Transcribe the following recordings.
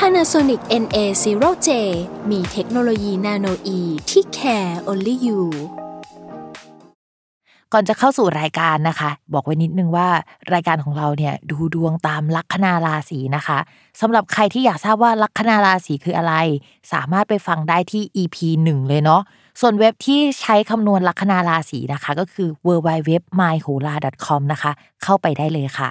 Panasonic NA0J มีเทคโนโลยีนาโนอีที่ care only you ก่อนจะเข้าสู่รายการนะคะ บอกไว้นิดนึงว่ารายการของเราเนี่ยดูดวงตามลัคนาราศีนะคะสำหรับใครที่อยากทราบว่าลัคนาราศีคืออะไร สามารถไปฟังได้ที่ EP 1 เลยเนาะส่วนเว็บที่ใช้คำนวณลัคนาราศีนะคะ ก็คือ w w w m y h o l a c o m นะคะ เข้าไปได้เลยค่ะ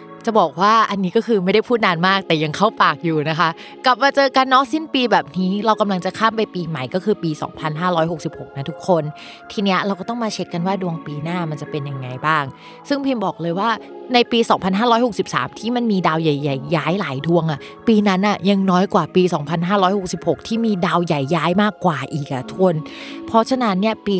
จะบอกว่าอันนี้ก็คือไม่ได้พูดนานมากแต่ยังเข้าปากอยู่นะคะ กลับมาเจอกันเนาะสิ้นปีแบบนี้เรากำลังจะข้ามไปปีใหม่ก็คือปี 2566 นะทุกคน ทีเนี้ยเราก็ต้องมาเช็คกันว่าดวงปีหน้ามันจะเป็นยังไงบ้าง ซึ่งพิมพ์บอกเลยว่าในปี 2563 ที่มันมีดาวใหญ่ ๆ ย้ายหลายดวงอะปีนั้นอะยังน้อยกว่าปี 2566 ที่มีดาวใหญ่ย้ายมากกว่าอีกอะทุกคนเพราะฉะนั้นเนี่ยปี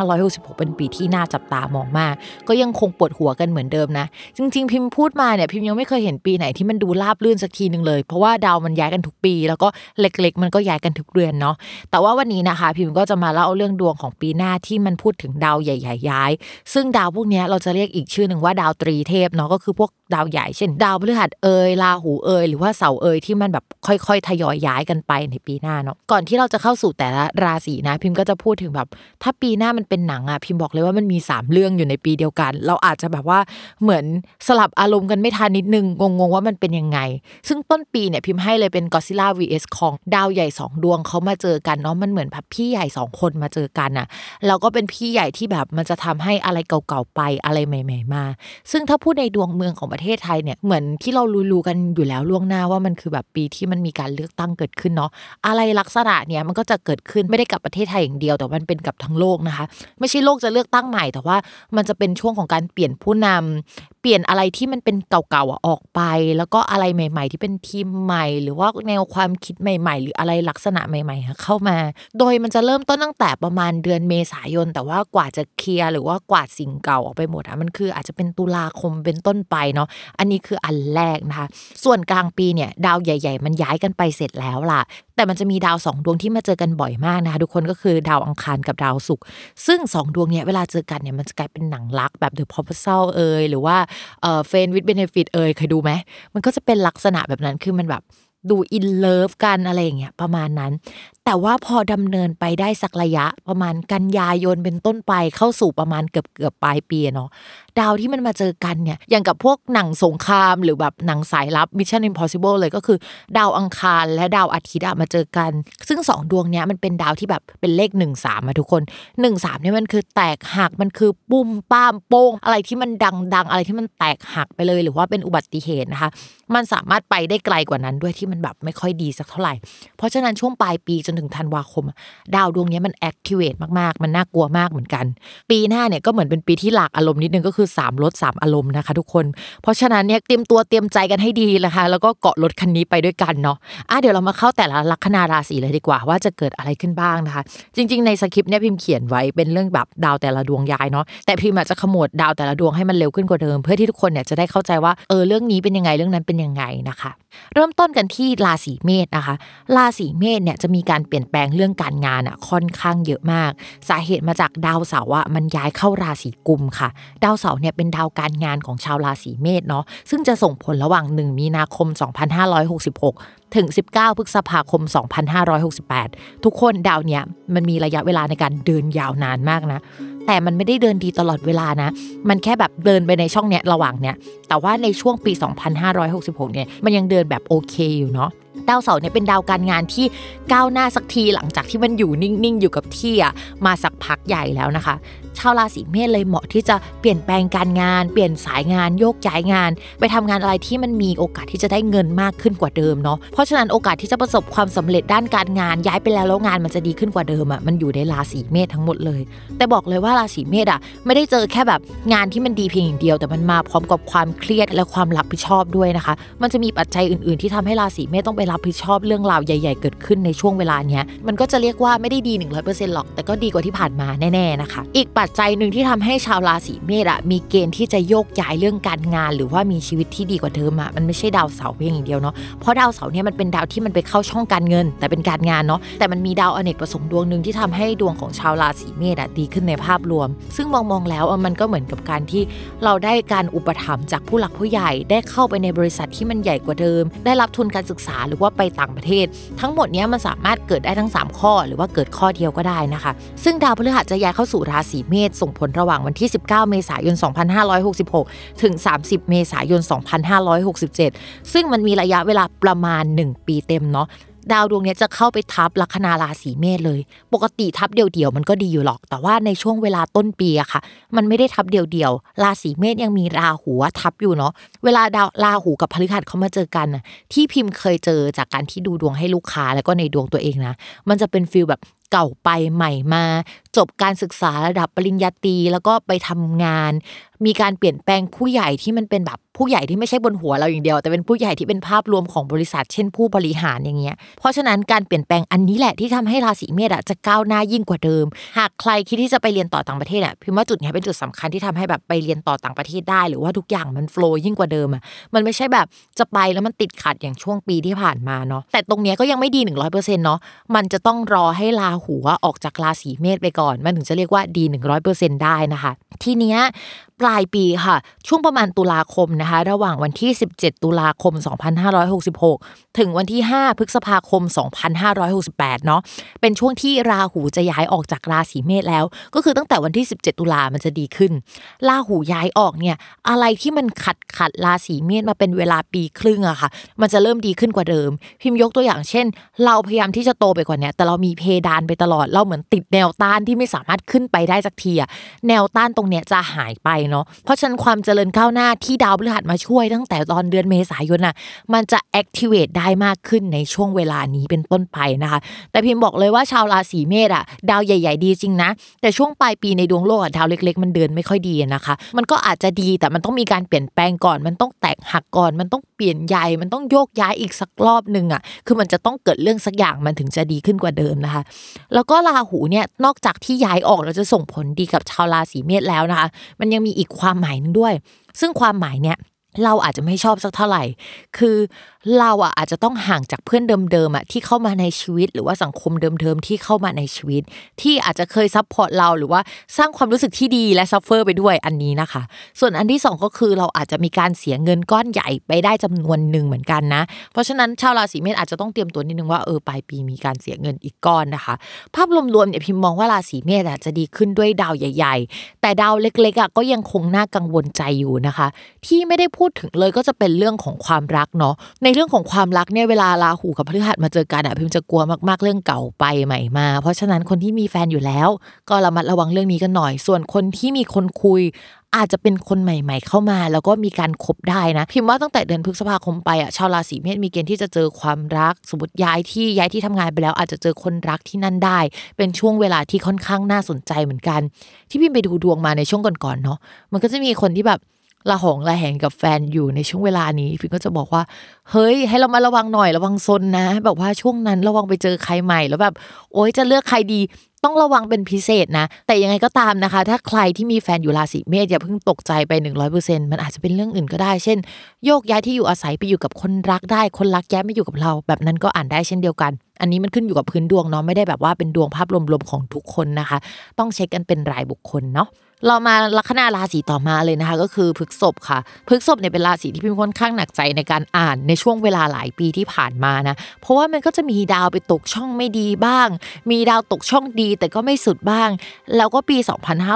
2566 เป็นปีที่น่าจับตามองมาก ก็ยังคงปวดหัวกันเหมือนเดิมนะ จริง ๆ พิมพ์พูดมาเนี่ยพิมพ์ยังไม่เคยเห็นปีไหนที่มันดูราบลื่นสักทีหนึ่งเลย เพราะว่าดาวมันย้ายกันทุกปี แล้วก็เล็ก ๆ มันก็ย้ายกันทุกเดือนเนาะแต่ว่าวันนี้นะคะ พิมพ์ก็จะมาเล่าเรื่องดวงของปีหน้าที่มันพูดถึงดาวใหญ่ ๆ ย้าย ซึ่งดาวพวกนี้เราจะเรียกอีกชื่อหนึ่งว่าดาวตรีเทพเนาะก็คือพวกดาวใหญ่เช่น ดาวพฤหัสเอยราหูเอยหรือว่าเสาเอยที่มันแบบค่อยๆ ทยอยย้ายกันไปในปีหน้าเนาะก่อนที่เราจะเข้าสู่แต่ละราศีนะ พิมพ์ก็จะพูดถึงแบบ ถ้าปีหน้ามันเป็นหนังอะพิมพ์บอกเลยว่ามันมี3เรื่องอยู่ในปีเดียวกัน เราอาจจะแบบว่าเหมือนสลับอารมณ์กันไม่ทันนิดนึงงงๆว่ามันเป็นยังไง ซึ่งต้นปีเนี่ยพิมพ์ให้เลยเป็น Godzilla vs Kong ดาวใหญ่ 2 ดวงเขามาเจอกันเนาะมันเหมือนแบบพี่ใหญ่ 2 คนมาเจอกันอะแล้วก็เป็นพี่ใหญ่ที่แบบมันจะทำให้อะไรเก่าๆไปอะไรใหม่ ๆ มา ซึ่งถ้าพูดในดวงเมืองของประเทศไทยเนี่ยเหมือนที่เรารู้ๆกันอยู่แล้วล่วงหน้าว่ามันคือแบบปีที่มันมีการเลือกตั้งเกิดขึ้นเนาะอะไรลักษณะเนี่ยมันก็จะเกิดขึ้นไม่ได้กับประเทศไทยอย่างเดียวแต่มันเป็นกับทั้งโลกนะคะ ไม่ใช่โลกจะเลือกตั้งใหม่ แต่ว่ามันจะเป็นช่วงของการเปลี่ยนผู้นำเป ลี่ยนอะไรที่มันเป็นเก่าๆออกไป แล้วก็อะไรใหม่ ๆ ที่เป็นทีมใหม่ หรือว่าแนวความคิดใหม่ ๆ หรืออะไรลักษณะใหม่ๆเข้ามา โดยมันจะเริ่มต้นตั้งแต่ประมาณเดือนเมษายน แต่ว่ากว่าจะเคลียร์หรือว่ากวาดสิ่งเก่าออกไปหมดอะมันคืออาจจะเป็นตุลาคมเป็นต้นไปเนาะอันนี้คืออันแรกนะคะ ส่วนกลางปีเนี่ยดาวใหญ่ ๆ มันย้ายกันไปเสร็จแล้วล่ะแต่มันจะมีดาวสองดวงที่มาเจอกันบ่อยมากนะคะทุกคนก็คือดาวอังคารกับดาวศุกร์ซึ่งสองดวงเนี้ยเวลาเจอกันเนี่ยมันจะกลายเป็นหนังรักแบบ The Proposal เอยหรือว่าเอ่อ Friend with Benefit เอยเคยดูไหมมันก็จะเป็นลักษณะแบบนั้นคือมันแบบดูอินเลิฟกันอะไรอย่างเงี้ยประมาณนั้น แต่ว่าพอดำเนินไปได้สักระยะประมาณกันยายนเป็นต้นไปเข้าสู่ประมาณเกือบเกือบปลายปีเนาะ ดาวที่มันมาเจอกันเนี่ยอย่างกับพวกหนังสงครามหรือแบบหนังสายลับ Mission Impossible เลยก็คือ ดาวอังคารและดาวอาทิตย์มาเจอกัน ซึ่งสองดวงเนี้ยมันเป็นดาวที่แบบเป็นเลข 1 3มาทุกคน 1 3เนี่ยมันคือแตกหักมันคือปุ้มป้ามโป้งอะไรที่มันดัง ๆ อะไรที่มันแตกหักไปเลย หรือว่าเป็นอุบัติเหตุนะคะมันสามารถไปได้ไกลกว่านั้นด้วยที่มันแบบไม่ค่อยดีสักเท่าไหร่ เพราะฉะนั้นช่วงปลายปีจนถึงธันวาคม ดาวดวงนี้มันแอคทีเวตมากๆ มันน่ากลัวมากเหมือนกัน ปีหน้าเนี่ยก็เหมือนเป็นปีที่หลากอารมณ์นิดนึงก็คือ3รถ3อารมณ์นะคะทุกคน เพราะฉะนั้นเนี่ยเตรียมตัวเตรียมใจกันให้ดีนะคะ แล้วก็เกาะรถคันนี้ไปด้วยกันเนาะอะเดี๋ยวเรามาเข้าแต่ละลัคนาราศีเลยดีกว่า ว่าจะเกิดอะไรขึ้นบ้างนะคะ จริง ๆ ในสคริปต์เนี่ยพิมพ์เขียนไว้เป็นเรื่องแบบดาวแต่ละดวงย้ายเนาะแต่พิมพ์อาจจะขมวดดาวแต่ละดวงให้มันเร็วขึ้นกว่าเดิม เพื่อที่ทุกคนเนี่ยจะได้เข้าใจว่าเออเรื่องนี้เป็นยังไงเรื่องนั้นเป็นยังไงนะคะ เริ่มต้นกันที่ราศีเมษนะคะ ราศีเมษเนี่ยจะมีการเปลี่ยนแปลงเรื่องการงานอะค่อนข้างเยอะมาก สาเหตุมาจากดาวเสาร์อะมันย้ายเข้าราศีกุมค่ะ ดาวเสาร์เนี่ยเป็นดาวการงานของชาวราศีเมษเนาะซึ่งจะส่งผลระหว่าง 1 มีนาคม 2566 ถึง 19 พฤษภาคม 2568 ทุกคนดาวเนี่ยมันมีระยะเวลาในการเดินยาวนานมากนะแต่มันไม่ได้เดินดีตลอดเวลานะ มันแค่แบบเดินไปในช่องเนี้ยระหว่างเนี้ย แต่ว่าในช่วงปี 2566 เนี่ย มันยังเดินแบบโอเคอยู่เนาะ ดาวเสาร์เนี่ยเป็นดาวการงานที่ก้าวหน้าสักทีหลังจากที่มันอยู่นิ่งๆ อยู่กับที่อะมาสักพักใหญ่แล้วนะคะ ชาวราศีเมษเลยเหมาะที่จะเปลี่ยนแปลงการงาน เปลี่ยนสายงานโยกย้ายงาน ไปทำงานอะไรที่มันมีโอกาสที่จะได้เงินมากขึ้นกว่าเดิมเนาะเพราะฉะนั้นโอกาสที่จะประสบความสำเร็จด้านการงานย้ายไปแล้วแล้วงานมันจะดีขึ้นกว่าเดิมอะ่ะมันอยู่ในราศีเมษทั้งหมดเลย แต่บอกเลยว่าราศีเมษอะไม่ได้เจอแค่แบบงานที่มันดีเพียงอย่างเดียว แต่มันมาพร้อมกับความเครียดและความรับผิดชอบด้วยนะคะ มันจะมีปัจจัยอื่น ๆ ที่ทำให้ราศีเมษต้องไปรับผิดชอบเรื่องราวใหญ่ ๆ เกิดขึ้นในช่วงเวลาเนี้ยมันก็จะเรียกว่าไม่ได้ดี100%หรอกแต่ก็ดีกว่าที่ผ่านมาแน่ๆนะคะ อีกปัจจัยหนึ่งที่ทำให้ชาวราศีเมษอะมีเกณฑ์ที่จะโยกย้ายเรื่องการงาน หรือว่ามีชีวิตที่ดีกว่าเดิมอะมันไม่ใช่ดาวเสาร์เพียงอย่างเดียวเนาะเพราะดาวเสาร์เนี่ยมันเป็นดาวที่มันไปเข้าช่องการเงิน แต่เป็นการงานเนาะแต่มันมีดาวอเนกประสงค์ดวงหนึ่งที่ทำให้ดวงของชาวราศีเมษอะดีขึ้นในภาพรวม ซึ่งมองมองแล้วมันก็เหมือนกับการที่เราได้การอุปถัมภ์จากผู้หลักผู้ใหญ่ได้เข้าไปในบริษัทที่มันใหญ่กว่าเดิม ได้รับทุนการศึกษาหรือว่าไปต่างประเทศ ทั้งหมดเนี้ยมันสามารถเกิดได้ทั้ง 3 ข้อ หรือว่าเกิดข้อเดียวก็ได้นะคะ ซึ่งดาวพฤหัสจะย้ายเข้าสู่ราศีเมษส่งผลระหว่างวันที่ 19 เมษายน 2566 ถึง 30 เมษายน 2567 ซึ่งมันมีระยะเวลาประมาณ 1 ปีเต็มเนาะ ดาวดวงนี้จะเข้าไปทับลัคนาราศีเมษเลย ปกติทับเดี่ยวๆมันก็ดีอยู่หรอก แต่ว่าในช่วงเวลาต้นปีอะค่ะ มันไม่ได้ทับเดี่ยวๆราศีเมษยังมีราหูทับอยู่เนาะเวลาดาวราหูกับพฤหัสเขามาเจอกันะที่พิมพ์เคยเจอจากการที่ดูดวงให้ลูกค้าแล้วก็ในดวงตัวเองนะ มันจะเป็นฟิลแบบเก่าไปใหม่มา จบการศึกษาระดับปริญญาตรีแล้วก็ไปทำงาน มีการเปลี่ยนแปลงผู้ใหญ่ที่มันเป็นแบบ ผู้ใหญ่ที่ไม่ใช่บนหัวเราอย่างเดียว แต่เป็นผู้ใหญ่ที่เป็นภาพรวมของบริษัท เช่นผู้บริหารอย่างเงี้ยเพราะฉะนั้นการเปลี่ยนแปลงอันนี้แหละที่ทำให้ราศีเมษอะจะก้าวหน้ายิ่งกว่าเดิม หากใครคิดที่จะไปเรียนต่อต่างประเทศอะพิมพ์ว่าจุดนี้เป็นจุดสำคัญที่ทำให้แบบไปเรียนต่อต่างประเทศได้ หรือว่าทุกอย่างมันโฟล์ยิ่งกว่าเดิมอะมันไม่ใช่แบบจะไปแล้วมันติดขัดอย่างช่วงปีที่ผ่านมาเนาะแต่ตรงเนี้ยก็ยังไม่ดี 100%เนาะมันจะต้องรอให้ราหูอะออกจากราศีเมษไปก่อน มันถึงจะเรียกว่าดี 100%ได้นะคะ ทีเนี้ย ปลายปีค่ะ ช่วงประมาณตุลาคมนะคะ ระหว่างวันที่ 17 ตุลาคม 2566 ถึงวันที่ 5 พฤษภาคม 2568 เนาะเป็นช่วงที่ราหูจะย้ายออกจากราศีเมษแล้ว ก็คือตั้งแต่วันที่ 17 ตุลามันจะดีขึ้น ราหูย้ายออกเนี่ย อะไรที่มันขัดขัดราศีเมษมาเป็นเวลาปีครึ่งอะค่ะ มันจะเริ่มดีขึ้นกว่าเดิม พิมพ์ยกตัวอย่างเช่น เราพยายามที่จะโตไปกว่านี้แต่เรามีเพดานไปตลอดเราเหมือนติดแนวต้านที่ไม่สามารถขึ้นไปได้สักทีอะแนวต้านตรงเนี้ยจะหายไปเนาะเพราะฉะนั้นความเจริญก้าวหน้าที่ดาวพฤหัสมาช่วยตั้งแต่ตอนเดือนเมษายนน่ะมันจะ activate ได้มากขึ้นในช่วงเวลานี้เป็นต้นไปนะคะ แต่พิมพ์บอกเลยว่าชาวราศีเมษอะดาวใหญ่ ๆ ดีจริงนะ แต่ช่วงปลายปีในดวงโลกอะดาวเล็ก ๆ มันเดินไม่ค่อยดีนะคะ มันก็อาจจะดีแต่มันต้องมีการเปลี่ยนแปลงก่อน มันต้องแตกหักก่อน มันต้องเปลี่ยนใหญ่ มันต้องโยกย้ายอีกสักรอบหนึ่งอะ คือมันจะต้องเกิดเรื่องสักอย่างมันถึงจะดีขึ้นกว่าเดิมนะคะ แล้วก็ราหูเนี่ยนอกจากที่ย้ายออกแล้วจะส่งผลดีกับชาวราศีเมษแล้วนะคะ มันยังมีอีกความหมายหนึ่งด้วย ซึ่งความหมายเนี่ยเราอาจจะไม่ชอบสักเท่าไหร่ คือเราอะอาจจะต้องห่างจากเพื่อนเดิมๆอะที่เข้ามาในชีวิต หรือว่าสังคมเดิมๆที่เข้ามาในชีวิต ที่อาจจะเคย support เราหรือว่าสร้างความรู้สึกที่ดีและ suffer ไปด้วยอันนี้นะคะ ส่วนอันที่สองก็คือเราอาจจะมีการเสียเงินก้อนใหญ่ไปได้จำนวนหนึ่งเหมือนกันนะ เพราะฉะนั้นชาวราศีเมษอาจจะต้องเตรียมตัวนิดนึงว่าเออปลายปีมีการเสียเงินอีกก้อนนะคะ ภาพรวมๆเนี่ยพิมมองว่าราศีเมษอาจจะดีขึ้นด้วยดาวใหญ่ ๆ แต่ดาวเล็กๆอะก็ยังคงน่ากังวลใจอยู่นะคะ ที่ไม่ได้พูดถึงเลยก็จะเป็นเรื่องของความรักเนาะในในเรื่องของความรักเนี่ยเวลาราหูกับพฤหัสมาเจอกันอะพิมจะกลัวมากๆเรื่องเก่าไปใหม่มา เพราะฉะนั้นคนที่มีแฟนอยู่แล้ว ก็ระมัดระวังเรื่องนี้กันหน่อย ส่วนคนที่มีคนคุยอาจจะเป็นคนใหม่ ๆ เข้ามา แล้วก็มีการคบได้นะ พิมพ์ว่าตั้งแต่เดือนพฤษภาคมไปอะชาวราศีเมษมีเกณฑ์ที่จะเจอความรัก สมมติย้ายที่ย้ายที่ทำงานไปแล้ว อาจจะเจอคนรักที่นั่นได้ เป็นช่วงเวลาที่ค่อนข้างน่าสนใจเหมือนกัน ที่พิมไปดูดวงมาในช่วงก่อนๆเนาะมันก็จะมีคนที่แบบ ละหองละแหงกับแฟนอยู่ในช่วงเวลานี้พิมก็จะบอกว่า เฮ้ย ให้เรามาระวังหน่อยระวังซนนะ แบบว่าช่วงนั้นระวังไปเจอใครใหม่แล้วแบบ โอ๊ยจะเลือกใครดีต้องระวังเป็นพิเศษนะ แต่ยังไงก็ตามนะคะ ถ้าใครที่มีแฟนอยู่ราศีเมษอย่าเพิ่งตกใจไป 100%มันอาจจะเป็นเรื่องอื่นก็ได้ เช่น โยกย้ายที่อยู่อาศัยไปอยู่กับคนรักได้ คนรักย้ายไม่อยู่กับเรา แบบนั้นก็อ่านได้เช่นเดียวกัน อันนี้มันขึ้นอยู่กับพื้นดวงเนาะไม่ได้แบบว่าเป็นดวงภาพรวมๆของทุกคนนะคะ ต้องเช็คกันเป็นรายบุคคลเนาะ เรามาลัคนาราศีต่อมาเลยนะคะ ก็คือพฤกษภค่ะพฤกษภเนี่ยเป็นราศีที่พิมค่อนข้างหนักใจในการอ่านในช่วงเวลาหลายปีที่ผ่านมานะ เพราะว่ามันก็จะมีดาวไปตกช่องไม่ดีบ้าง มีดาวตกช่องดีแต่ก็ไม่สุดบ้าง แล้วก็ปี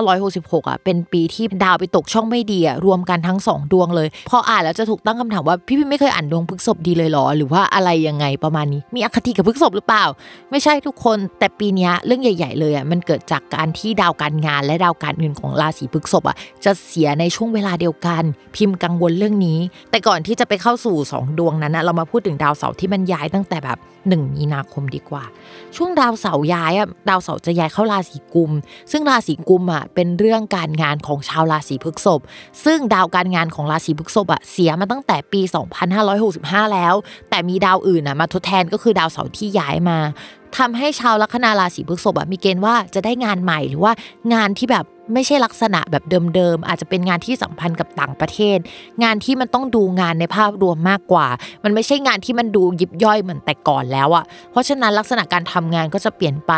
2566อะเป็นปีที่ดาวไปตกช่องไม่ดีอะรวมกันทั้ง 2 ดวงเลย พออ่านแล้วจะถูกตั้งคำถามว่าพี่พิมไม่เคยอ่านดวงพฤกษภดีเลยหรอหรือว่าอะไรยังไงประมาณนี้ มีอคติกับพฤกษภหรือเปล่า ไม่ใช่ทุกคนแต่ปีนี้เรื่องใหญ่ ๆ เลยอะมันเกิดจากการที่ดาวการงานและดาวการเงินของราศีพฤษภอะจะเสียในช่วงเวลาเดียวกัน พิมพ์กังวลเรื่องนี้ แต่ก่อนที่จะไปเข้าสู่ 2 ดวงนั้นนะเรามาพูดถึงดาวเสาร์ที่มันย้ายตั้งแต่แบบ 1 มีนาคมดีกว่า ช่วงดาวเสาร์ย้ายอะดาวเสาร์จะย้ายเข้าราศีกุม ซึ่งราศีกุมอะเป็นเรื่องการงานของชาวราศีพฤษภซึ่งดาวการงานของราศีพฤษภอะเสียมาตั้งแต่ปี 2565 แล้ว แต่มีดาวอื่นอะมาทดแทนก็คือดาวเสาร์ที่ย้ายมาทำให้ชาวลัคนาราศีพฤษภมีเกณฑ์ว่าจะได้งานใหม่หรือว่างานที่แบบ ไม่ใช่ลักษณะแบบเดิมๆอาจจะเป็นงานที่สัมพันธ์กับต่างประเทศ งานที่มันต้องดูงานในภาพรวมมากกว่า มันไม่ใช่งานที่มันดูยิบย่อยเหมือนแต่ก่อนแล้วอะเพราะฉะนั้นลักษณะการทำงานก็จะเปลี่ยนไป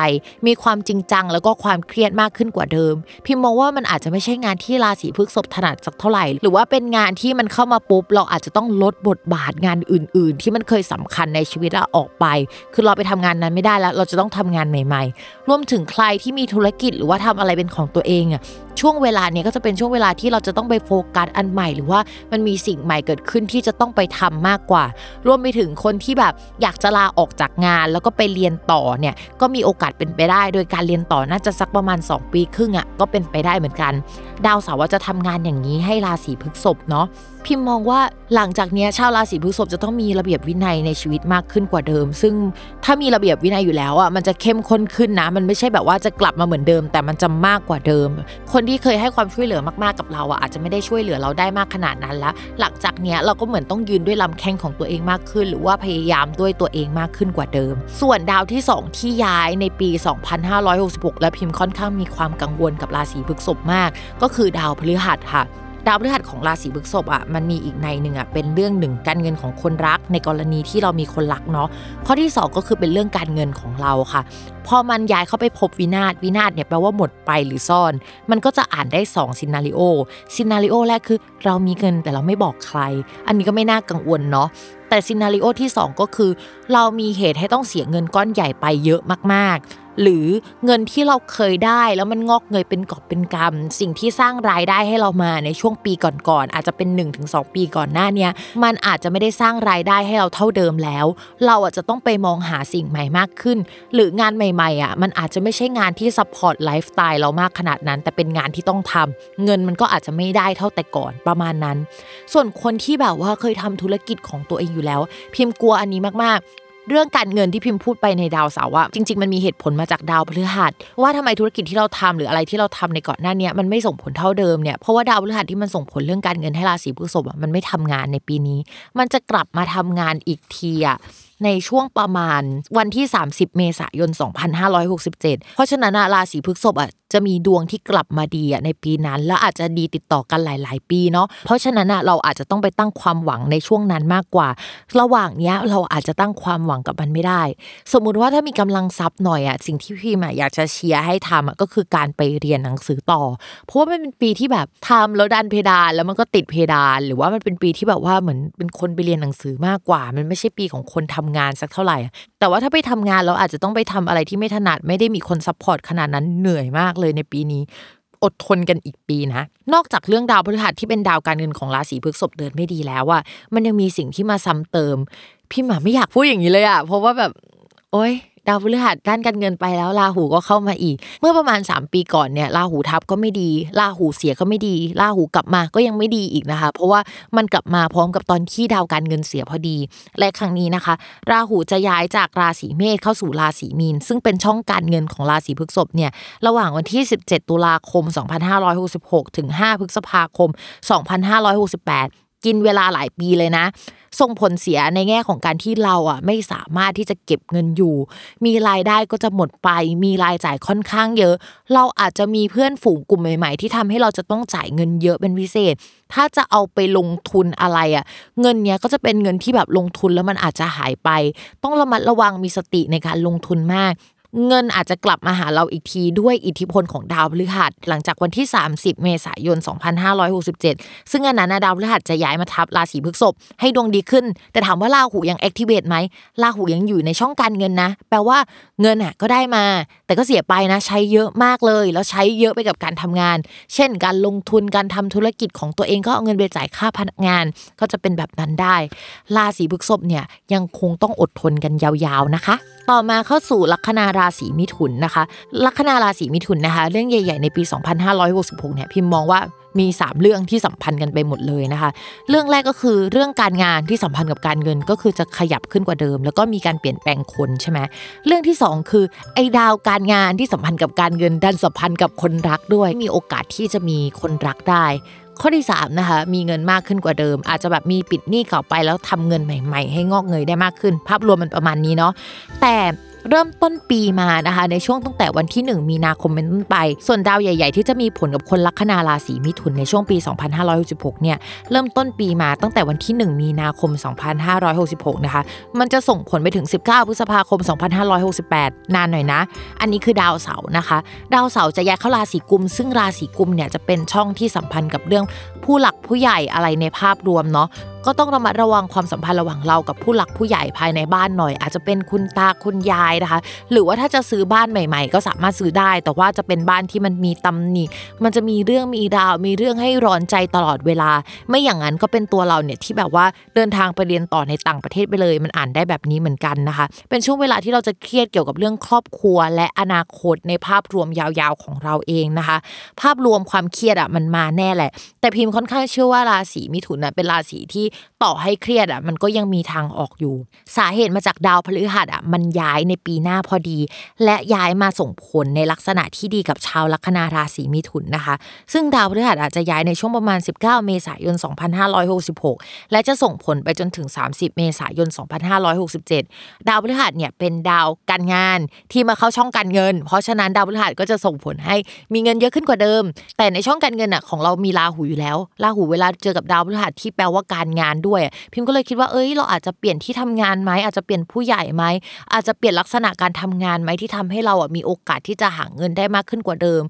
มีความจริงจังแล้วก็ความเครียดมากขึ้นกว่าเดิม พิมมองว่ามันอาจจะไม่ใช่งานที่ราศีพฤษภถนัดสักเท่าไหร่ หรือว่าเป็นงานที่มันเข้ามาปุ๊บเราอาจจะต้องลดบทบาทงานอื่น ๆ ที่มันเคยสำคัญในชีวิตเราออกไป คือเราไปทำงานนั้นไม่ได้แล้ว เราจะต้องทำงานใหม่ ๆ รวมถึงใครที่มีธุรกิจหรือว่าทำอะไรเป็นของตัวเองอะ much. ช่วงเวลาเนี้ยก็จะเป็นช่วงเวลาที่เราจะต้องไปโฟกัสอันใหม่ หรือว่ามันมีสิ่งใหม่เกิดขึ้นที่จะต้องไปทำมากกว่า รวมไปถึงคนที่แบบอยากจะลาออกจากงาน แล้วก็ไปเรียนต่อเนี่ยก็มีโอกาสเป็นไปได้ โดยการเรียนต่อน่าจะสักประมาณ 2 ปีครึ่งอะ่ะก็เป็นไปได้เหมือนกัน ดาวเสาร์จะทำงานอย่างนี้ให้ราศีพฤษภเนาะพิมมองว่าหลังจากนี้ชาวราศีพฤษภจะต้องมีระเบียบวินัยในชีวิตมากขึ้นกว่าเดิม ซึ่งถ้ามีระเบียบวินัยอยู่แล้วอะมันจะเข้มข้นขึ้นนะ มันไม่ใช่แบบว่าจะกลับมาเหมือนเดิม แต่มันจะมากกว่าเดิม คนที่เคยให้ความช่วยเหลือมากๆกับเราอะอาจจะไม่ได้ช่วยเหลือเราได้มากขนาดนั้นแล้ว หลังจากนี้เราก็เหมือนต้องยืนด้วยลำแข้งของตัวเองมากขึ้น หรือว่าพยายามด้วยตัวเองมากขึ้นกว่าเดิม ส่วนดาวที่ 2 ที่ย้ายในปี 2566 และพิมพ์ค่อนข้างมีความกังวลกับราศีพฤษภมาก ก็คือดาวพฤหัสค่ะ ดาวพฤหัสของราศีพฤษภอะมันมีอีกนัยหนึ่งอะเป็นเรื่องหนึ่งการเงินของคนรัก ในกรณีที่เรามีคนรักเนาะข้อที่ 2 ก็คือเป็นเรื่องการเงินของเราค่ะ พอมันย้ายเข้าไปภพวินาศวินาศเนี่ยแปลว่าหมดไปหรือซ่อน มันก็จะอ่านได้2 scenario scenario แรกคือเรามีเงินแต่เราไม่บอกใคร อันนี้ก็ไม่น่ากังวลเนาะแต่ scenario ที่ 2 ก็คือ เรามีเหตุให้ต้องเสียเงินก้อนใหญ่ไปเยอะมากๆ หรือเงินที่เราเคยได้แล้วมันงอกเงยเป็นกอบเป็นกำสิ่งที่สร้างรายได้ให้เรามาในช่วงปีก่อนๆอาจจะเป็น 1-2 ปีก่อนหน้านี้มันอาจจะไม่ได้สร้างรายได้ให้เราเท่าเดิมแล้ว เราอาจจะต้องไปมองหาสิ่งใหม่มากขึ้น หรืองานใหม่ๆอะมันอาจจะไม่ใช่งานที่ support lifestyle เรามากขนาดนั้น แต่เป็นงานที่ต้องทำเงินมันก็อาจจะไม่ได้เท่าแต่ก่อนประมาณนั้น ส่วนคนที่แบบว่าเคยทำธุรกิจของตัวเองอยู่แล้ว พิมพ์กลัวอันนี้มากๆ เรื่องการเงินที่พิมพ์พูดไปในดาวเสาร์อะจริง ๆ มันมีเหตุผลมาจากดาวพฤหัสว่าทำไมธุรกิจที่เราทำหรืออะไรที่เราทำในก่อนหน้านี้มันไม่ส่งผลเท่าเดิมเนี่ยเพราะว่าดาวพฤหัสที่มันส่งผลเรื่องการเงินให้ราศีพฤษภอะมันไม่ทำงานในปีนี้ มันจะกลับมาทำงานอีกทีอะ ในช่วงประมาณวันที่ 30 เมษายน 2567 เพราะฉะนั้นราศีพฤษภอะจะมีดวงที่กลับมาดีอะในปีนั้น แล้วอาจจะดีติดต่อกันหลาย ๆ ปีเนาะเพราะฉะนั้นเราอาจจะต้องไปตั้งความหวังในช่วงนั้นมากกว่า ระหว่างเนี้ยเราอาจจะตั้งความหวังกับมันไม่ได้ สมมุติว่าถ้ามีกำลังทรัพย์หน่อยอะสิ่งที่พี่มาอยากจะเชียร์ให้ทำอะก็คือการไปเรียนหนังสือต่อ เพราะว่ามันเป็นปีที่แบบทำแล้วดันเพดานแล้วมันก็ติดเพดาน หรือว่ามันเป็นปีที่แบบว่าเหมือนเป็นคนไปเรียนหนังสือมากกว่า มันไม่ใช่ปีของคนทำงานสักเท่าไหร่ แต่ว่าถ้าไปทำงานเราอาจจะต้องไปทำอะไรที่ไม่ถนัดไม่ได้มีคน support ขนาดนั้นเหนื่อยมากเลยในปีนี้ อดทนกันอีกปีนะ นอกจากเรื่องดาวพฤหัสที่เป็นดาวการเงินของราศีพฤษภเดินไม่ดีแล้วอะมันยังมีสิ่งที่มาซ้ำเติม พี่หมาไม่อยากพูดอย่างนี้เลยอะเพราะว่าแบบ โอ๊ย ดาวพฤหัสด้านการเงินไปแล้วราหูก็เข้ามาอีก เมื่อประมาณ 3 ปีก่อนเนี่ยราหูทับก็ไม่ดีราหูเสียก็ไม่ดีราหูกลับมาก็ยังไม่ดีอีกนะคะ เพราะว่ามันกลับมาพร้อมกับตอนที่ดาวการเงินเสียพอดี และครั้งนี้นะคะ ราหูจะย้ายจากราศีเมษเข้าสู่ราศีมีน ซึ่งเป็นช่องการเงินของราศีพฤษภเนี่ยระหว่างวันที่ 17 ตุลาคม 2566 ถึง 5 พฤษภาคม 2568 กินเวลาหลายปีเลยนะ ส่งผลเสียในแง่ของการที่เราอะไม่สามารถที่จะเก็บเงินอยู่ มีรายได้ก็จะหมดไป มีรายจ่ายค่อนข้างเยอะ เราอาจจะมีเพื่อนฝูงกลุ่มใหม่ ๆ ที่ทำให้เราจะต้องจ่ายเงินเยอะเป็นพิเศษ ถ้าจะเอาไปลงทุนอะไรอะ เงินเนี้ยก็จะเป็นเงินที่แบบลงทุนแล้วมันอาจจะหายไป ต้องระมัดระวังมีสติในการลงทุนมาก เงินอาจจะกลับมาหาเราอีกทีด้วยอิทธิพลของดาวพฤหัส หลังจากวันที่ 30 เมษายน 2567 ซึ่งอันนั้นดาวพฤหัสจะย้ายมาทับราศีพฤษภให้ดวงดีขึ้น แต่ถามว่าราหูยังแอคทีเวตไหมราหูยังอยู่ในช่องการเงินนะ แปลว่าเงินอะก็ได้มา แต่ก็เสียไปนะ ใช้เยอะมากเลย แล้วใช้เยอะไปกับการทำงาน เช่น การลงทุนการทำธุรกิจของตัวเองก็เอาเงินไปจ่ายค่าพนักงาน ก็จะเป็นแบบนั้นได้ราศีพฤษภเนี่ยยังคงต้องอดทนกันยาวๆนะคะ ต่อมาเข้าสู่ลัคนาราราศีมิถุนนะคะ ลัคนาราศีมิถุนนะคะ เรื่องใหญ่ๆในปี 2566 เนี่ยพิมพ์มองว่ามี 3 เรื่องที่สัมพันธ์กันไปหมดเลยนะคะ เรื่องแรกก็คือเรื่องการงานที่สัมพันธ์กับการเงินก็คือจะขยับขึ้นกว่าเดิม แล้วก็มีการเปลี่ยนแปลงคนใช่ไหมเรื่องที่ 2 คือไอ้ดาวการงานที่สัมพันธ์กับการเงินดันสัมพันธ์กับคนรักด้วย มีโอกาสที่จะมีคนรักได้ข้อที่3นะคะมีเงินมากขึ้นกว่าเดิม อาจจะแบบมีปิดหนี้เก่าไปแล้วทำเงินใหม่ ๆ ให้งอกเงยได้มากขึ้น ภาพรวมมันประมาณนี้เนาะแต่ เริ่มต้นปีมานะคะในช่วงตั้งแต่วันที่ 1 มีนาคมเป็นต้นไป ส่วนดาวใหญ่ ๆ ที่จะมีผลกับคนลัคนาราศีมิถุนในช่วงปี 2566 เนี่ยเริ่มต้นปีมาตั้งแต่วันที่ 1 มีนาคม 2566 นะคะ มันจะส่งผลไปถึง 19 พฤษภาคม 2568 นานหน่อยนะ อันนี้คือดาวเสาร์นะคะ ดาวเสาร์จะย้ายเข้าราศีกุม ซึ่งราศีกุมเนี่ยจะเป็นช่องที่สัมพันธ์กับเรื่องผู้หลักผู้ใหญ่อะไรในภาพรวมเนาะ ก็ต้องระมัดระวังความสัมพันธ์ระหว่างเรากับผู้หลักผู้ใหญ่ภายในบ้านหน่อย อาจจะเป็นคุณตาคุณยายนะคะ หรือว่าถ้าจะซื้อบ้านใหม่ ๆ ก็สามารถซื้อได้ แต่ว่าจะเป็นบ้านที่มันมีตำหนิ มันจะมีเรื่องมีราว มีเรื่องให้ร้อนใจตลอดเวลา ไม่อย่างนั้นก็เป็นตัวเราเนี่ยที่แบบว่าเดินทางไปเรียนต่อในต่างประเทศไปเลย มันอ่านได้แบบนี้เหมือนกันนะคะ เป็นช่วงเวลาที่เราจะเครียดเกี่ยวกับเรื่องครอบครัว และอนาคตในภาพรวมยาวๆของเราเองนะคะ ภาพรวมความเครียดอะมันมาแน่แหละ แต่พิมพ์ค่อนข้างเชื่อว่าราศีมิถุนน่ะเป็นราศีที่ต่อให้เครียดอะมันก็ยังมีทางออกอยู่ สาเหตุมาจากดาวพฤหัสอะมันย้ายในปีหน้าพอดี และย้ายมาส่งผลในลักษณะที่ดีกับชาวลัคนาราศีมิถุนนะคะ ซึ่งดาวพฤหัสอาจจะย้ายในช่วงประมาณ 19 เมษายน 2566 และจะส่งผลไปจนถึง 30 เมษายน 2567 ดาวพฤหัสเนี่ยเป็นดาวการงานที่มาเข้าช่องการเงิน เพราะฉะนั้นดาวพฤหัสก็จะส่งผลให้มีเงินเยอะขึ้นกว่าเดิม แต่ในช่องการเงินอะของเรามีราหูอยู่แล้วราหูเวลาเจอกับดาวพฤหัสที่แปลว่าการงานด้วย พิมพ์ก็เลยคิดว่าเอ้ย เราอาจจะเปลี่ยนที่ทำงานไหมอาจจะเปลี่ยนผู้ใหญ่ไหมอาจจะเปลี่ยนลักษณะการทำงานไหมที่ทำให้เราอะมีโอกาสที่จะหาเงินได้มากขึ้นกว่าเดิม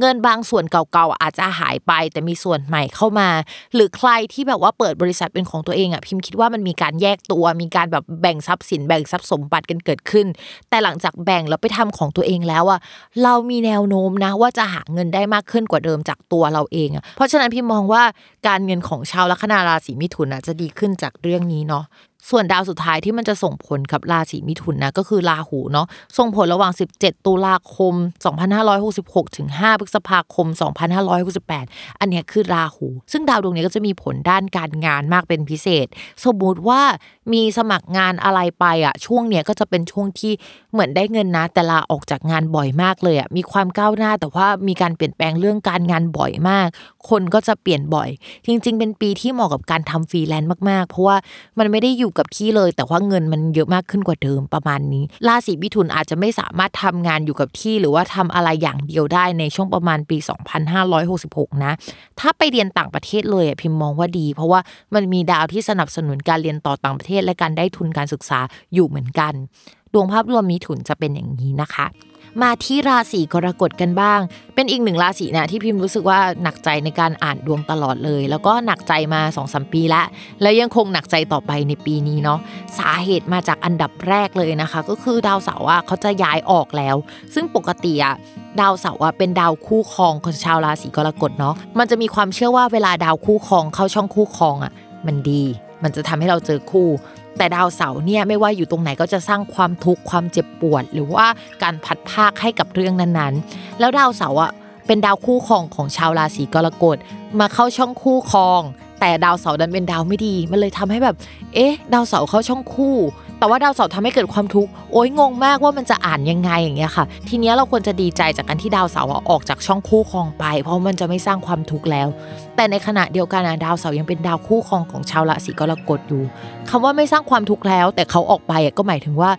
เงินบางส่วนเก่าๆอาจจะหายไป แต่มีส่วนใหม่เข้ามา หรือใครที่แบบว่าเปิดบริษัทเป็นของตัวเองอะพิมพ์คิดว่ามันมีการแยกตัว มีการแบบแบ่งทรัพย์สินแบ่งทรัพย์สมบัติกันเกิดขึ้น แต่หลังจากแบ่งแล้วไปทำของตัวเองแล้วอะเรามีแนวโน้มนะว่าจะหาเงินได้มากขึ้นกว่าเดิมจากตัวเราเองอะเพราะฉะนั้นพิมมองว่าการเงินของชาวลัคนาราศีมิถุนอะจะดีขึ้นจากเรื่องนี้เนาะ ส่วนดาวสุดท้ายที่มันจะส่งผลกับราศีมิถุนนะก็คือราหูเนาะส่งผลระหว่าง 17 ตุลาคม 2566 ถึง 5 พฤษภาคม 2568 อันเนี้ยคือราหู ซึ่งดาวดวงนี้ก็จะมีผลด้านการงานมากเป็นพิเศษ สมมุติว่ามีสมัครงานอะไรไปอะช่วงเนี้ยก็จะเป็นช่วงที่เหมือนได้เงินนะ แต่ลาออกจากงานบ่อยมากเลยอะมีความก้าวหน้าแต่ว่ามีการเปลี่ยนแปลงเรื่องการงานบ่อยมาก คนก็จะเปลี่ยนบ่อย จริง ๆ เป็นปีที่เหมาะกับการทำฟรีแลนซ์มากๆ เพราะว่ามันไม่ได้อยู่กับที่เลย แต่ว่าเงินมันเยอะมากขึ้นกว่าเดิมประมาณนี้ ราศีมิถุนอาจจะไม่สามารถทำงานอยู่กับที่ หรือว่าทำอะไรอย่างเดียวได้ในช่วงประมาณปี 2566 นะ ถ้าไปเรียนต่างประเทศเลยอะพิมพ์มองว่าดี เพราะว่ามันมีดาวที่สนับสนุนการเรียนต่อต่างประเทศและการได้ทุนการศึกษาอยู่เหมือนกัน ดวงภาพรวมมิถุนจะเป็นอย่างนี้นะคะ มาที่ราศีกรกฎกันบ้าง เป็นอีกหนึ่งราศีนะที่พิมพ์รู้สึกว่าหนักใจในการอ่านดวงตลอดเลย แล้วก็หนักใจมา2อสปีแล้วแล้วยังคงหนักใจต่อไปในปีนี้เนาะสาเหตุมาจากอันดับแรกเลยนะคะ ก็คือดาวเสาร์อะเขาจะย้ายออกแล้ว ซึ่งปกติอะดาวเสาร์อะเป็นดาวคู่ครองของชาวราศีกรกฎเนาะมันจะมีความเชื่อว่าเวลาดาวคู่ครองเข้าช่องคู่ครองอะมันดี มันจะทำให้เราเจอคู่ แต่ดาวเสาร์เนี่ยไม่ว่าอยู่ตรงไหนก็จะสร้างความทุกข์ความเจ็บปวด หรือว่าการพัดภาคให้กับเรื่องนั้นๆ แล้วดาวเสาร์อะเป็นดาวคู่ครองของชาวราศีกรกฎมาเข้าช่องคู่ครอง แต่ดาวเสาร์ดันเป็นดาวไม่ดี มันเลยทำให้แบบ เอ๊ะ ดาวเสาร์เข้าช่องคู่ แต่ว่าดาวเสาร์ทำให้เกิดความทุกข์โอ้ยงงมากว่ามันจะอ่านยังไงอย่างเงี้ยค่ะ ทีนี้เราควรจะดีใจจากการที่ดาวเสาร์อออกจากช่องคู่ครองไป เพราะมันจะไม่สร้างความทุกข์แล้ว แต่ในขณะเดียวกันดาวเสาร์ยังเป็นดาวคู่ครองของชาวราศีกรกฎอยู่คำว่าไม่สร้างความทุกข์แล้ว แต่เขาออกไปก็หมายถึงว่า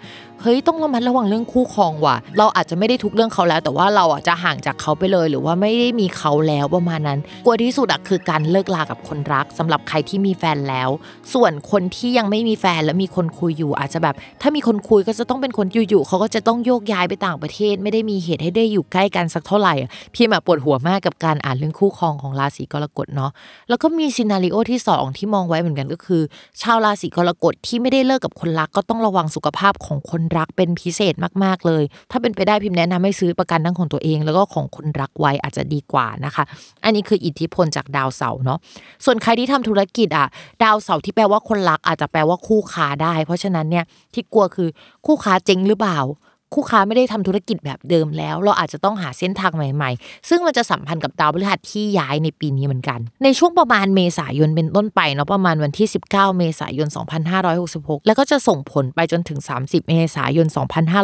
เฮ้ยต้องระมัดระวังเรื่องคู่ครองว่ะ เราอาจจะไม่ได้ทุกเรื่องเขาแล้ว แต่ว่าเราอะจะห่างจากเขาไปเลย หรือว่าไม่ได้มีเขาแล้วประมาณนั้น กลัวที่สุดอะคือการเลิกลากับคนรักสำหรับใครที่มีแฟนแล้ว ส่วนคนที่ยังไม่มีแฟนแล้วมีคนคุยอยู่ อาจจะแบบ ถ้ามีคนคุยก็จะต้องเป็นคนอยู่ๆเขาก็จะต้องโยกย้ายไปต่างประเทศ ไม่ได้มีเหตุให้ได้อยู่ใกล้กันสักเท่าไหร่พี่มาปวดหัวมากกับการอ่านเรื่องคู่ครองของราศีกรกฎเนาะแล้วก็มีซีนารีโอที่ 2 ที่มองไว้เหมือนกันก็คือ ชาวราศีกรกฎที่ไม่ได้เลิกกับคนรักก็ต้องระวังสุขภาพของคนรักเป็นพิเศษมากๆเลย ถ้าเป็นไปได้พิมพ์แนะนำให้ซื้อประกันทั้งของตัวเอง แล้วก็ของคนรักไว้อาจจะดีกว่านะคะ อันนี้คืออิทธิพลจากดาวเสาร์เนาะส่วนใครที่ทำธุรกิจอะดาวเสาร์ที่แปลว่าคนรักอาจจะแปลว่าคู่ค้าได้ เพราะฉะนั้นเนี่ยที่กลัวคือคู่ค้าเจ๊งหรือเปล่า คู่ค้าไม่ได้ทำธุรกิจแบบเดิมแล้ว เราอาจจะต้องหาเส้นทางใหม่ ๆ ซึ่งมันจะสัมพันธ์กับดาวพฤหัสที่ย้ายในปีนี้เหมือนกัน ในช่วงประมาณเมษายนเป็นต้นไปเนาะประมาณวันที่ 19 เมษายน 2566 แล้วก็จะส่งผลไปจนถึง 30 เมษายน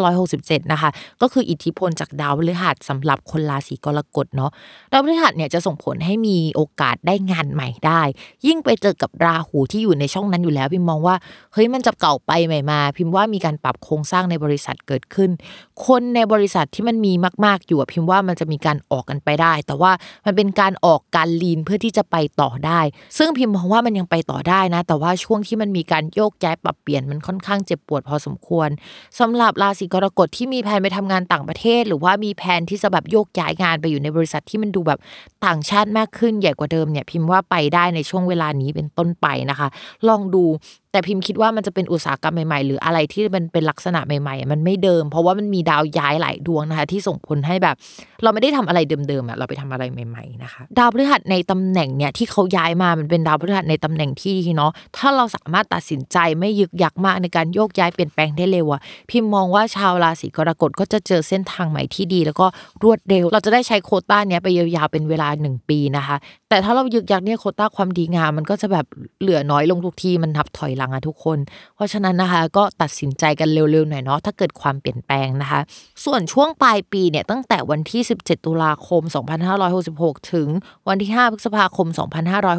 2567 นะคะ ก็คืออิทธิพลจากดาวพฤหัสสำหรับคนราศีกรกฎเนาะดาวพฤหัสเนี่ยจะส่งผลให้มีโอกาสได้งานใหม่ได้ ยิ่งไปเจอกับราหูที่อยู่ในช่องนั้นอยู่แล้วพิมมองว่าเฮ้ยมันจะเก่าไปใหม่มา พิมว่ามีการปรับโครงสร้างในบริษัทเกิดขึ้นคนในบริษัทที่มันมีมาก ๆ อยู่พิมพ์ว่ามันจะมีการออกกันไปได้ แต่ว่ามันเป็นการออกการลีนเพื่อที่จะไปต่อได้ ซึ่งพิมพ์มองว่ามันยังไปต่อได้นะ แต่ว่าช่วงที่มันมีการโยกย้ายปรับเปลี่ยนมันค่อนข้างเจ็บปวดพอสมควรสำหรับราศีกรกฎที่มีแผนไปทำงานต่างประเทศ หรือว่ามีแผนที่จะแบบโยกย้ายงานไปอยู่ในบริษัทที่มันดูแบบต่างชาติมากขึ้นใหญ่กว่าเดิมเนี่ยพิมพ์ว่าไปได้ในช่วงเวลานี้เป็นต้นไปนะคะ ลองดูแต่พิมพ์คิดว่ามันจะเป็นอุตสาหกรรมใหม่ๆ หรืออะไรที่มันเป็นลักษณะใหม่ ๆ มันไม่เดิม เพราะว่ามันมีดาวย้ายหลายดวงนะคะ ที่ส่งผลให้แบบ เราไม่ได้ทำอะไรเดิมๆอะเราไปทำอะไรใหม่ๆนะคะดาวพฤหัสในตำแหน่งเนี่ยที่เขาย้ายมามันเป็นดาวพฤหัสในตำแหน่งที่ดีเนาะถ้าเราสามารถตัดสินใจไม่ยึกยักมากในการโยกย้ายเปลี่ยนแปลงได้เร็วอะพิมพ์มองว่าชาวราศีกรกฎก็จะเจอเส้นทางใหม่ที่ดี แล้วก็รวดเร็ว เราจะได้ใช้โคต้าเนี้ยไปยาวๆเป็นเวลา 1 ปีนะคะ แต่ถ้าเรายึกยักเนี่ยโคต้าความดีงามมันก็จะแบบเหลือน้อยลงทุกทีมันนับถอยหลังอะทุกคน เพราะฉะนั้นนะคะ ก็ตัดสินใจกันเร็วๆหน่อยเนาะถ้าเกิดความเปลี่ยนแปลงนะคะ ส่วนช่วงปลายปีเนี่ยตั้งแต่วันที่ 17 ตุลาคม 2566 ถึงวันที่ 5 พฤษภาคม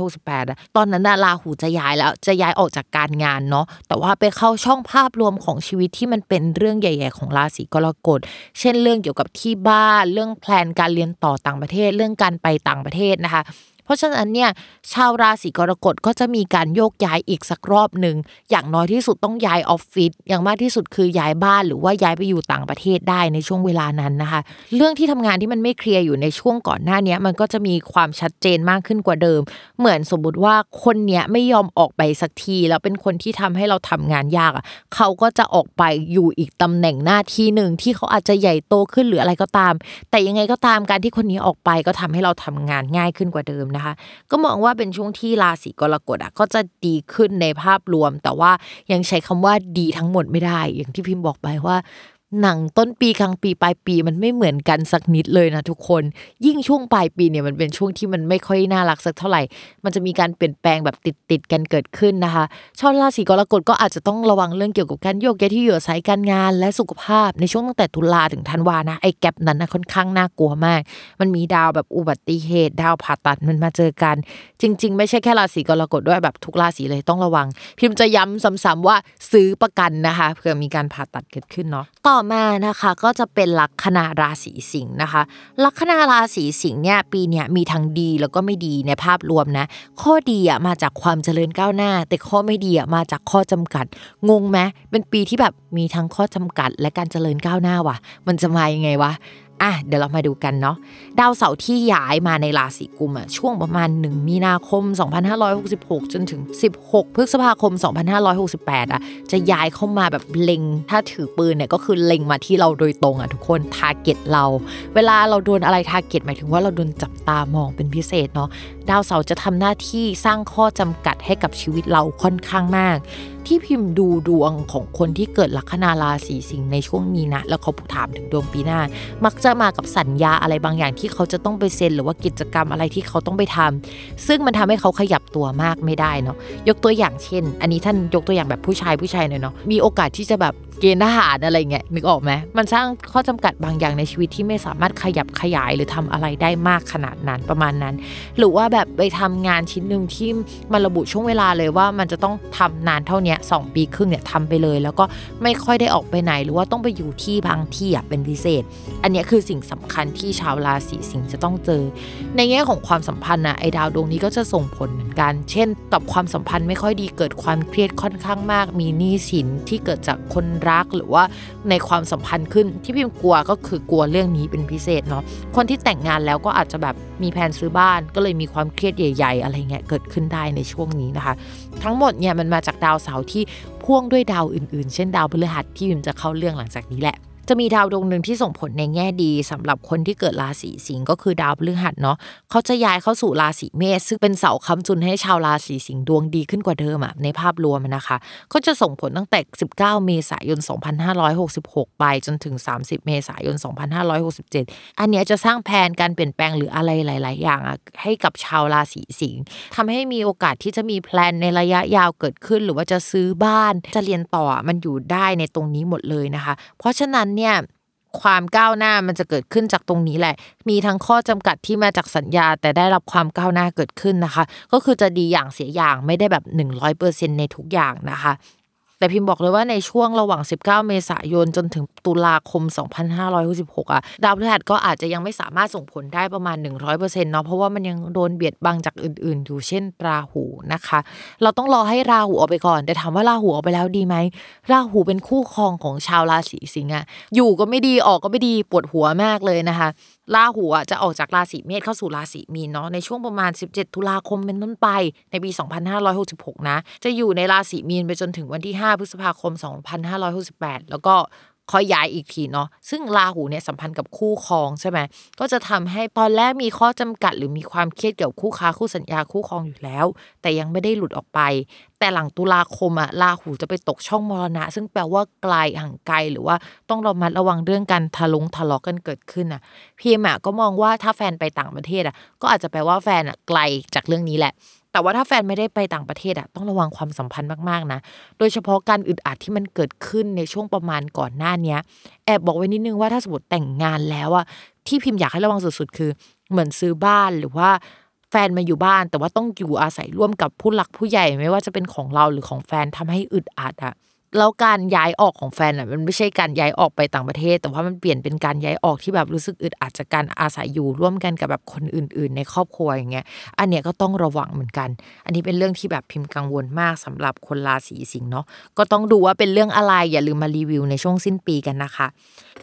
2568 ตอนนั้นราหูจะย้ายแล้วจะย้ายออกจากการงานเนาะแต่ว่าไปเข้าช่องภาพรวมของชีวิตที่มันเป็นเรื่องใหญ่ ๆ ของราศีกรกฎเช่นเรื่องเกี่ยวกับที่บ้านเรื่องแพลนการเรียนต่อต่างประเทศ เรื่องการไปต่างประเทศนะคะ ราะฉะนั้นเนี่ยชาวราศีกรกฎก็จะมีการโยกย้ายอีกสักรอบหนึ่งอย่างน้อยที่สุดต้องย้ายออฟฟิศอย่างมากที่สุดคือย้ายบ้านหรือว่าย้ายไปอยู่ต่างประเทศได้ในช่วงเวลานั้นนะคะ เรื่องที่ทำงานที่มันไม่เคลียร์อยู่ในช่วงก่อนหน้านี้มันก็จะมีความชัดเจนมากขึ้นกว่าเดิม เหมือนสมมติว่าคนเนี้ยไม่ยอมออกไปสักที แล้วเป็นคนที่ทำให้เราทำงานยากอะเขาก็จะออกไปอยู่อีกตำแหน่งหน้าที่หนึ่งที่เขาอาจจะใหญ่โตขึ้นหรืออะไรก็ตาม แต่ยังไงก็ตามการที่คนนี้ออกไปก็ทำให้เราทำงานง่ายขึ้นกว่าเดิมนะคะ ก็มองว่าเป็นช่วงที่ราศีกรกฎอะก็จะดีขึ้นในภาพรวม แต่ว่ายังใช้คำว่าดีทั้งหมดไม่ได้ อย่างที่พิมพ์บอกไปว่า หนังต้นปีกลางปีปลายปีมันไม่เหมือนกันสักนิดเลยนะทุกคน ยิ่งช่วงปลายปีเนี่ยมันเป็นช่วงที่มันไม่ค่อยน่ารักสักเท่าไหร่ มันจะมีการเปลี่ยนแปลงแบบติดติดกันเกิดขึ้นนะคะชาวราศีกรกฎก็อาจจะต้องระวังเรื่องเกี่ยวกับการโยกย้ายที่อยู่อาศัยการงาน และสุขภาพในช่วงตั้งแต่ตุลาถึงธันวานะไอ้แกลบนั้นนะค่อนข้างน่ากลัวมาก มันมีดาวแบบอุบัติเหตุ ดาวผ่าตัดมันมาเจอกัน จริง ๆ ไม่ใช่แค่ราศีกรกฎด้วยแบบทุกราศีเลยต้องระวัง พิมพ์จะย้ำซ้ำๆว่าซื้อประกันนะคะเผื่อมีการผ่าตัดเกิดขึ้นเนาะต่อมานะคะก็จะเป็นลัคนาราศีสิงห์นะคะ ลัคนาราศีสิงห์เนี่ยปีเนี้ยมีทั้งดีแล้วก็ไม่ดีในภาพรวมนะ ข้อดีอะมาจากความเจริญก้าวหน้า แต่ข้อไม่ดีอะมาจากข้อจำกัด งงไหมเป็นปีที่แบบมีทั้งข้อจำกัด และการเจริญก้าวหน้าว่ะ มันจะมายังไงวะ อะเดี๋ยวเรามาดูกันเนาะดาวเสาร์ที่ย้ายมาในราศีกุมอะช่วงประมาณ 1 มีนาคม 2566 จนถึง 16 พฤษภาคม 2568อะจะย้ายเข้ามาแบบเล็ง ถ้าถือปืนเนี่ยก็คือเล็งมาที่เราโดยตรงอะทุกคน target เรา เวลาเราโดนอะไร target หมายถึงว่าเราโดนจับตามองเป็นพิเศษเนาะ ดาวเสาร์จะทำหน้าที่สร้างข้อจำกัดให้กับชีวิตเราค่อนข้างมาก ที่พิมพ์ดูดวงของคนที่เกิดลัคนาราศีสิงห์ในช่วงนี้นะ แล้วเขาถามถึงดวงปีหน้า มักจะมากับสัญญาอะไรบางอย่างที่เขาจะต้องไปเซ็น หรือว่ากิจกรรมอะไรที่เขาต้องไปทำซึ่งมันทำให้เขาขยับตัวมากไม่ได้เนาะยกตัวอย่างเช่น อันนี้ท่านยกตัวอย่างแบบผู้ชายผู้ชายหน่อยเนาะมีโอกาสที่จะแบบเกณฑ์ทหารอะไรเงี้ยนึกออกไหมมันสร้างข้อจำกัดบางอย่างในชีวิตที่ไม่สามารถขยับขยายหรือทำอะไรได้มากขนาดนั้นประมาณนั้น หรือว่าแบบแบบไปทำงานชิ้นหนึ่งที่มันระบุช่วงเวลาเลยว่ามันจะต้องทำนานเท่านี้2ปีครึ่งเนี่ยทำไปเลย แล้วก็ไม่ค่อยได้ออกไปไหน หรือว่าต้องไปอยู่ที่บางที่อะเป็นพิเศษ อันนี้คือสิ่งสำคัญที่ชาวราศีสิงห์จะต้องเจอ ในแง่ของความสัมพันธ์นะไอ้ดาวดวงนี้ก็จะส่งผลเหมือนกัน เช่น กับความสัมพันธ์ไม่ค่อยดีเกิดความเครียดค่อนข้างมาก มีหนี้สินที่เกิดจากคนรักหรือว่าในความสัมพันธ์ขึ้นที่พิมกลัวก็คือกลัวเรื่องนี้เป็นพิเศษเนาะคนที่แต่งงานแล้วก็อาจจะแบบมีแผนซื้อบ้านก็เลยมีความความเครียดใหญ่ๆ อะไรเงี้ยเกิดขึ้นได้ในช่วงนี้นะคะ ทั้งหมดเนี่ยมันมาจากดาวเสาร์ที่พ่วงด้วยดาวอื่นๆ เช่นดาวพฤหัสที่พิมจะเข้าเรื่องหลังจากนี้แหละ จะมีดาวดวงหนึ่งที่ส่งผลในแง่ดีสำหรับคนที่เกิดราศีสิงห์ก็คือดาวพฤหัสเนาะเขาจะย้ายเข้าสู่ราศีเมษซึ่งเป็นเสาค้ำจุนให้ชาวราศีสิงห์ดวงดีขึ้นกว่าเดิมอะในภาพรวมนะคะ ก็จะส่งผลตั้งแต่ 19 เมษายน 2566 ไปจนถึง 30 เมษายน 2567 อันเนี้ยจะสร้างแผนการเปลี่ยนแปลงหรืออะไรหลาย ๆ อย่างอะให้กับชาวราศีสิงห์ทำให้มีโอกาสที่จะมีแพลนในระยะยาวเกิดขึ้น หรือว่าจะซื้อบ้านจะเรียนต่อมันอยู่ได้ในตรงนี้หมดเลยนะคะ เพราะฉะนั้นเนี่ยความก้าวหน้ามันจะเกิดขึ้นจากตรงนี้แหละ มีทั้งข้อจำกัดที่มาจากสัญญา แต่ได้รับความก้าวหน้าเกิดขึ้นนะคะ ก็คือจะดีอย่างเสียอย่างไม่ได้แบบ 100%ในทุกอย่างนะคะ แต่พิมพ์บอกเลยว่าในช่วงระหว่าง 19 เมษายนจนถึงตุลาคม 2566อะดาวพฤหัสก็อาจจะยังไม่สามารถส่งผลได้ประมาณ 100%เนาะเพราะว่ามันยังโดนเบียดบังจากอื่นๆ อยู่เช่นราหูนะคะ เราต้องรอให้ราหูออกไปก่อน แต่ถามว่าราหูออกไปแล้วดีไหมราหูเป็นคู่ครองของชาวราศีสิงห์อะอยู่ก็ไม่ดีออกก็ไม่ดีปวดหัวมากเลยนะคะราหูอะจะออกจากราศีเมษเข้าสู่ราศีมีนเนาะในช่วงประมาณ 17 ตุลาคมเป็นต้นไปในปี 2566 นะ จะอยู่ในราศีมีนไปจนถึงวันที่ 5 พฤษภาคม 2568 แล้วก็ ค่อยย้ายอีกทีเนาะซึ่งราหูเนี่ยสัมพันธ์กับคู่ครองใช่ไหมก็จะทำให้ตอนแรกมีข้อจำกัด หรือมีความเครียดเกี่ยวกับคู่ค้าคู่สัญญาคู่ครองอยู่แล้ว แต่ยังไม่ได้หลุดออกไป แต่หลังตุลาคมอะราหูจะไปตกช่องมรณะ ซึ่งแปลว่าไกลห่างไกลหรือว่าต้องระมัดระวังเรื่องการทะลงทะเลาะกันเกิดขึ้นอะพีเอ็มอะก็มองว่าถ้าแฟนไปต่างประเทศอะก็อาจจะแปลว่าแฟนอะไกลจากเรื่องนี้แหละ แต่ว่าถ้าแฟนไม่ได้ไปต่างประเทศอะต้องระวังความสัมพันธ์มากๆนะ โดยเฉพาะการอึดอัดที่มันเกิดขึ้นในช่วงประมาณก่อนหน้าเนี้ยแอบบอกไว้นิดนึงว่าถ้าสมมติแต่งงานแล้วอะที่พิมพ์อยากให้ระวังสุดๆ คือ เหมือนซื้อบ้านหรือว่าแฟนมาอยู่บ้าน แต่ว่าต้องอยู่อาศัยร่วมกับผู้หลักผู้ใหญ่ไม่ว่าจะเป็นของเราหรือของแฟนทำให้อึดอัดอะ แล้วการย้ายออกของแฟนอะมันไม่ใช่การย้ายออกไปต่างประเทศ แต่ว่ามันเปลี่ยนเป็นการย้ายออกที่แบบรู้สึกอึดอัดจากการอาศัยอยู่ร่วมกันกับแบบคนอื่น ๆ ในครอบครัวอย่างเงี้ยอันเนี้ยก็ต้องระวังเหมือนกัน อันนี้เป็นเรื่องที่แบบพิมพ์กังวลมากสำหรับคนราศีสิงห์เนาะก็ต้องดูว่าเป็นเรื่องอะไรอย่าลืมมารีวิวในช่วงสิ้นปีกันนะคะ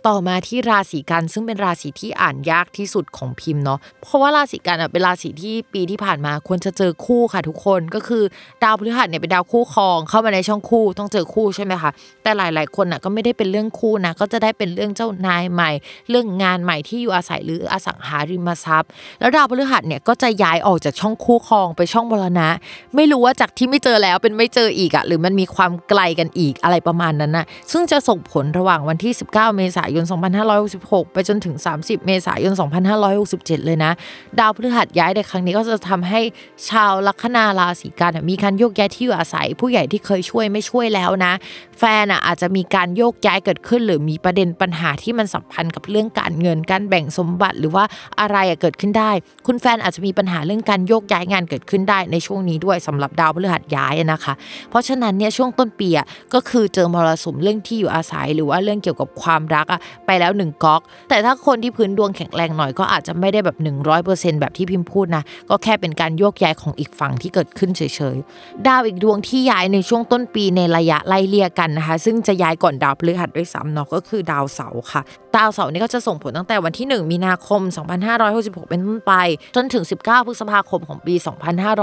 ต่อมาที่ราศีกันซึ่งเป็นราศีที่อ่านยากที่สุดของพิมพ์เนาะเพราะว่าราศีกันอะเป็นราศีที่ปีที่ผ่านมาควรจะเจอคู่ค่ะทุกคนก็คือดาวพฤหัสเนี่ยเป็นดาวคู่ครองเข้ามาในช่องคู่ต้องเจอคู่ใช่ไหมคะแต่หลาย ๆ คนอะก็ไม่ได้เป็นเรื่องคู่นะก็จะได้เป็นเรื่องเจ้านายใหม่ เรื่องงานใหม่ที่อยู่อาศัยหรืออสังหาริมทรัพย์ แล้วดาวพฤหัสเนี่ยก็จะย้ายออกจากช่องคู่ครองไปช่องมรณะ ไม่รู้ว่าจากที่ไม่เจอแล้วเป็นไม่เจออีกอะหรือมันมีความไกลกันอีกอะไรประมาณนั้นนะซึ่งจะส่งผลระหว่างวันที่ 19 เมษายน 2566 ไปจนถึง 30 เมษายน 2567 เลยนะ ดาวพฤหัสย้ายในครั้งนี้ก็จะทำให้ชาวลัคนาราศีกันมีการโยกย้ายที่อยู่อาศัย ผู้ใหญ่ที่เคยช่วยไม่ช่วยแล้วนะแฟนอะอาจจะมีการโยกย้ายเกิดขึ้น หรือมีประเด็นปัญหาที่มันสัมพันธ์กับเรื่องการเงินการแบ่งสมบัติหรือว่าอะไรอะเกิดขึ้นได้ คุณแฟนอาจจะมีปัญหาเรื่องการโยกย้ายงานเกิดขึ้นได้ในช่วงนี้ด้วยสำหรับดาวพฤหัสย้ายนะคะ เพราะฉะนั้นเนี่ยช่วงต้นปีอะก็คือเจอมรสุมเรื่องที่อยู่อาศัย หรือว่าเรื่องเกี่ยวกับความรักอะไปแล้วหนึ่งก๊อก แต่ถ้าคนที่พื้นดวงแข็งแรงหน่อยก็อาจจะไม่ได้แบบ 100%แบบที่พิมพ์พูดนะก็แค่เป็นการโยกย้ายของอีกฝั่งที่เกิดขึ้นเฉยๆดาวอีกดวงที่ย้ายในช่วงต้นปีในระยะไล่เลี่ยกันนะคะ ซึ่งจะย้ายก่อนดาวพฤหัสด้วยซ้ำเนาะก็คือดาวเสาร์ค่ะ ดาวเสาร์นี่ก็จะส่งผลตั้งแต่วันที่ 1 มีนาคม 2566 เป็นต้นไป จนถึง 19 พฤษภาคมของปี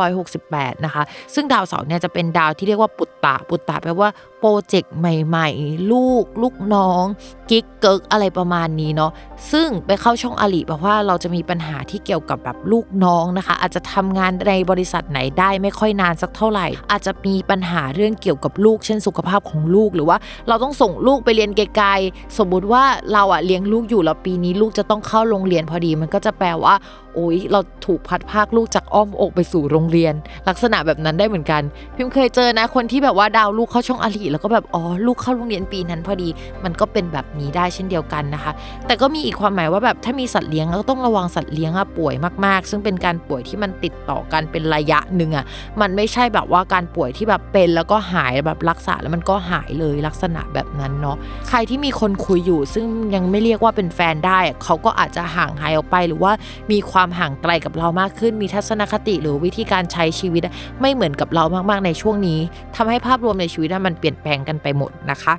2568 นะคะ ซึ่งดาวเสาร์เนี่ยจะเป็นดาวที่เรียกว่าปุตตะ ปุตตะแปลว่าโปรเจกต์ใหม่ ๆ ลูก ลูกน้องกิ๊กเกิกอะไรประมาณนี้เนาะซึ่งไปเข้าช่องอลิบอกว่าเราจะมีปัญหาที่เกี่ยวกับแบบลูกน้องนะคะ อาจจะทำงานในบริษัทไหนได้ไม่ค่อยนานสักเท่าไหร่ อาจจะมีปัญหาเรื่องเกี่ยวกับลูก เช่นสุขภาพของลูกหรือว่าเราต้องส่งลูกไปเรียนไกลๆสมมุติว่าเราอะเลี้ยงลูกอยู่แล้วปีนี้ลูกจะต้องเข้าโรงเรียนพอดี มันก็จะแปลว่า โอ้ยเราถูกพัดภาคลูกจากอ้อมอกไปสู่โรงเรียน ลักษณะแบบนั้นได้เหมือนกัน พิมเคยเจอนะคนที่แบบว่าดาวลูกเข้าช่องอลีแล้วก็แบบอ๋อลูกเข้าโรงเรียนปีนั้นพอดี มันก็เป็นแบบนี้ได้เช่นเดียวกันนะคะ แต่ก็มีอีกความหมายว่าแบบถ้ามีสัตว์เลี้ยงก็ต้องระวังสัตว์เลี้ยงอะป่วยมากๆ ซึ่งเป็นการป่วยที่มันติดต่อกันเป็นระยะหนึ่งอะมันไม่ใช่แบบว่าการป่วยที่แบบเป็นแล้วก็หายแบบรักษาแล้วมันก็หายเลยลักษณะแบบนั้นเนาะใครที่มีคนคุยอยู่ซึ่งยังไม่เรียกว่าเป็นแฟนได้ เขาก็อาจจะห่างหายออกไป หรือว่ามีความห่างไกลกับเรามากขึ้น มีทัศนคติหรือวิธีการใช้ชีวิตไม่เหมือนกับเรามากๆในช่วงนี้ทำให้ภาพรวมในชีวิตมันเปลี่ยนแปลงกันไปหมดนะคะ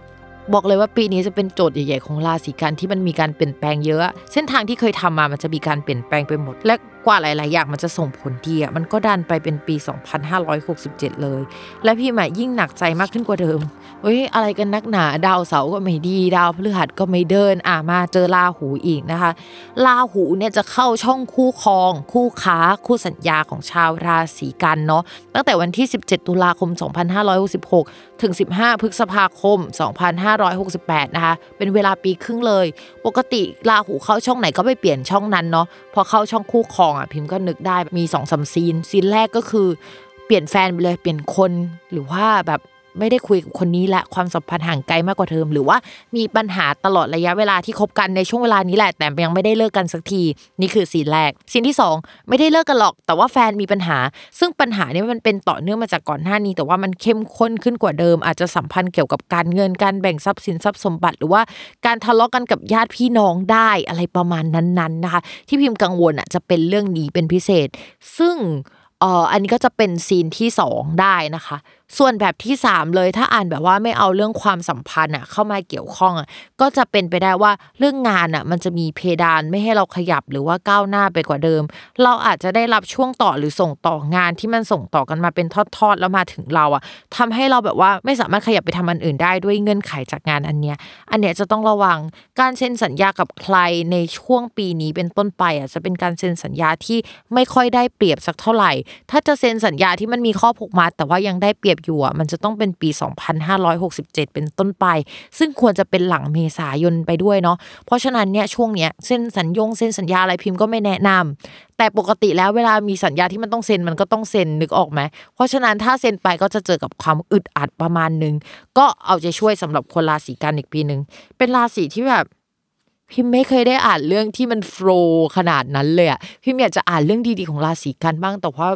บอกเลยว่าปีนี้จะเป็นโจทย์ใหญ่ๆของราศีกันที่มันมีการเปลี่ยนแปลงเยอะ เส้นทางที่เคยทำมามันจะมีการเปลี่ยนแปลงไปหมด และ กว่าหลาย ๆ อย่างมันจะส่งผลดีอะมันก็ดันไปเป็นปี 2567 เลย และพี่ใหม่ยิ่งหนักใจมากขึ้นกว่าเดิมเฮ้ยอะไรกันนักหนาดาวเสาร์ก็ไม่ดี ดาวพฤหัสก็ไม่เดิน อ่ามาเจอราหูอีกนะคะราหูเนี่ยจะเข้าช่องคู่ครอง คู่ค้า คู่สัญญาของชาวราศีกันย์เนาะตั้งแต่วันที่ 17 ตุลาคม 2566 ถึง 15 พฤษภาคม 2568 นะคะเป็นเวลาปีครึ่งเลย ปกติราหูเข้าช่องไหนก็ไปเปลี่ยนช่องนั้นเนาะพอเข้าช่องคู่ครองอะพิมพ์ก็นึกได้มีสอง scene scene แรกก็คือเปลี่ยนแฟนไปเลยเปลี่ยนคนหรือว่าแบบ ไม่ได้คุยกับคนนี้และความสัมพันธ์ห่างไกลมากกว่าเทอมหรือว่ามีปัญหาตลอดระยะเวลาที่คบกันในช่วงเวลานี้แหละ แต่ยังไม่ได้เลิกกันสักที นี่คือซีนแรกซีนที่ 2 ไม่ได้เลิกกันหรอก แต่ว่าแฟนมีปัญหา ซึ่งปัญหานี้มันเป็นต่อเนื่องมาจากก่อนหน้านี้ แต่ว่ามันเข้มข้นขึ้นกว่าเดิม อาจจะสัมพันธ์เกี่ยวกับการเงินการแบ่งทรัพย์สินทรัพย์สมบัติ หรือว่าการทะเลาะกันกับญาติพี่น้องได้อะไรประมาณนั้นๆนะคะ ที่พิมพ์กังวลอะจะเป็นเรื่องนี้เป็นพิเศษ ซึ่งเอ่ออันนี้ก็จะเป็นซีนที่ 2 ได้นะคะส่วนแบบที่ 3 เลยถ้าอ่านแบบว่าไม่เอาเรื่องความสัมพันธ์อะเข้ามาเกี่ยวข้องอะก็จะเป็นไปได้ว่าเรื่องงานอะมันจะมีเพดานไม่ให้เราขยับหรือว่าก้าวหน้าไปกว่าเดิม เราอาจจะได้รับช่วงต่อหรือส่งต่องานที่มันส่งต่อกันมาเป็นทอดๆแล้วมาถึงเราอะทำให้เราแบบว่าไม่สามารถขยับไปทำอันอื่นได้ด้วยเงื่อนไขจากงานอันเนี้ยอันเนี้ยจะต้องระวังการเซ็นสัญญากับใครในช่วงปีนี้เป็นต้นไปอะจะเป็นการเซ็นสัญญาที่ไม่ค่อยได้เปรียบสักเท่าไหร่ ถ้าจะเซ็นสัญญาที่มันมีข้อผูกมัดแต่ว่ายังได้เปรียบอยู่อะมันจะต้องเป็นปี 2567 เป็นต้นไป ซึ่งควรจะเป็นหลังเมษายนไปด้วยเนาะเพราะฉะนั้นเนี่ยช่วงเนี้ยเซ็นสัญญงเซ็นสัญญาอะไรพิมพ์ก็ไม่แนะนำแต่ปกติแล้วเวลามีสัญญาที่มันต้องเซ็นมันก็ต้องเซ็นนึกออกไหมเพราะฉะนั้นถ้าเซ็นไปก็จะเจอกับความอึดอัดประมาณนึงก็เอาใจช่วยสำหรับคนราศีกันอีกปีหนึ่งเป็นราศีที่แบบพิมไม่เคยได้อ่านเรื่องที่มันโฟล์ขนาดนั้นเลยอะพิมอยากจะอ่านเรื่องดีๆของราศีกันบ้างแต่ว่า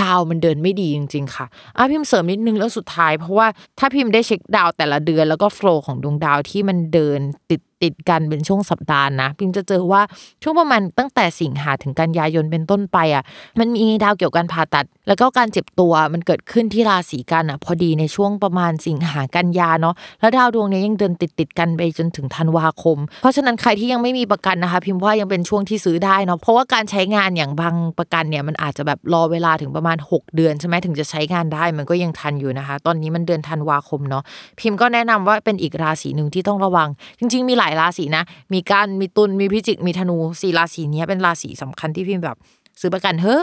ดาวมันเดินไม่ดีจริง ๆ ค่ะอะพิมเสริมนิดนึงแล้วสุดท้าย เพราะว่าถ้าพิมได้เช็คดาวแต่ละเดือนแล้วก็โฟล์ของดวงดาวที่มันเดินติด ติดกันเป็นช่วงสัปดาห์นะพิมจะเจอว่าช่วงประมาณตั้งแต่สิงหาถึงกันยายนเป็นต้นไปอะมันมีดาวเกี่ยวกับการผ่าตัด แล้วก็การเจ็บตัวมันเกิดขึ้นที่ราศีกันอะพอดีในช่วงประมาณสิงหากันยาเนาะแล้วดาวดวงนี้ยังเดินติดติดกันไปจนถึงธันวาคม เพราะฉะนั้นใครที่ยังไม่มีประกันนะคะ พิมพ์ว่ายังเป็นช่วงที่ซื้อได้เนาะเพราะว่าการใช้งานอย่างบางประกันเนี่ยมันอาจจะแบบรอเวลาถึงประมาณ 6 เดือนใช่ไหมถึงจะใช้งานได้มันก็ยังทันอยู่นะคะ ตอนนี้มันเดือนธันวาคมเนาะพิมพ์ก็แนะนำว่าเป็นอีกราศีหนึ่งที่ต้องระวัง จริง ๆ มีหลายราศีนะ มีกันมีตุลมีพิจิกมีธนูสี่ราศีนี้เป็นราศีสำคัญที่พิมพ์แบบ ซื้อประกันเฮ้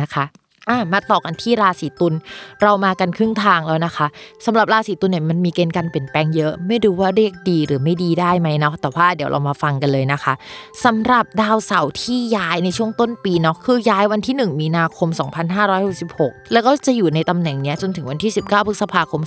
นะคะ อะมาต่อกันที่ราศีตุลเรามากันครึ่งทางแล้วนะคะสำหรับราศีตุลเนี่ยมันมีเกณฑ์การเปลี่ยนแปลงเยอะ ไม่ดูว่าเรียกดีหรือไม่ดีได้ไหมเนาะแต่ว่าเดี๋ยวเรามาฟังกันเลยนะคะสำหรับดาวเสาร์ที่ย้ายในช่วงต้นปีเนาะคือย้ายวันที่ 1 มีนาคม 2566 แล้วก็จะอยู่ในตำแหน่งเนี้ยจนถึงวันที่ 19พฤษภาคม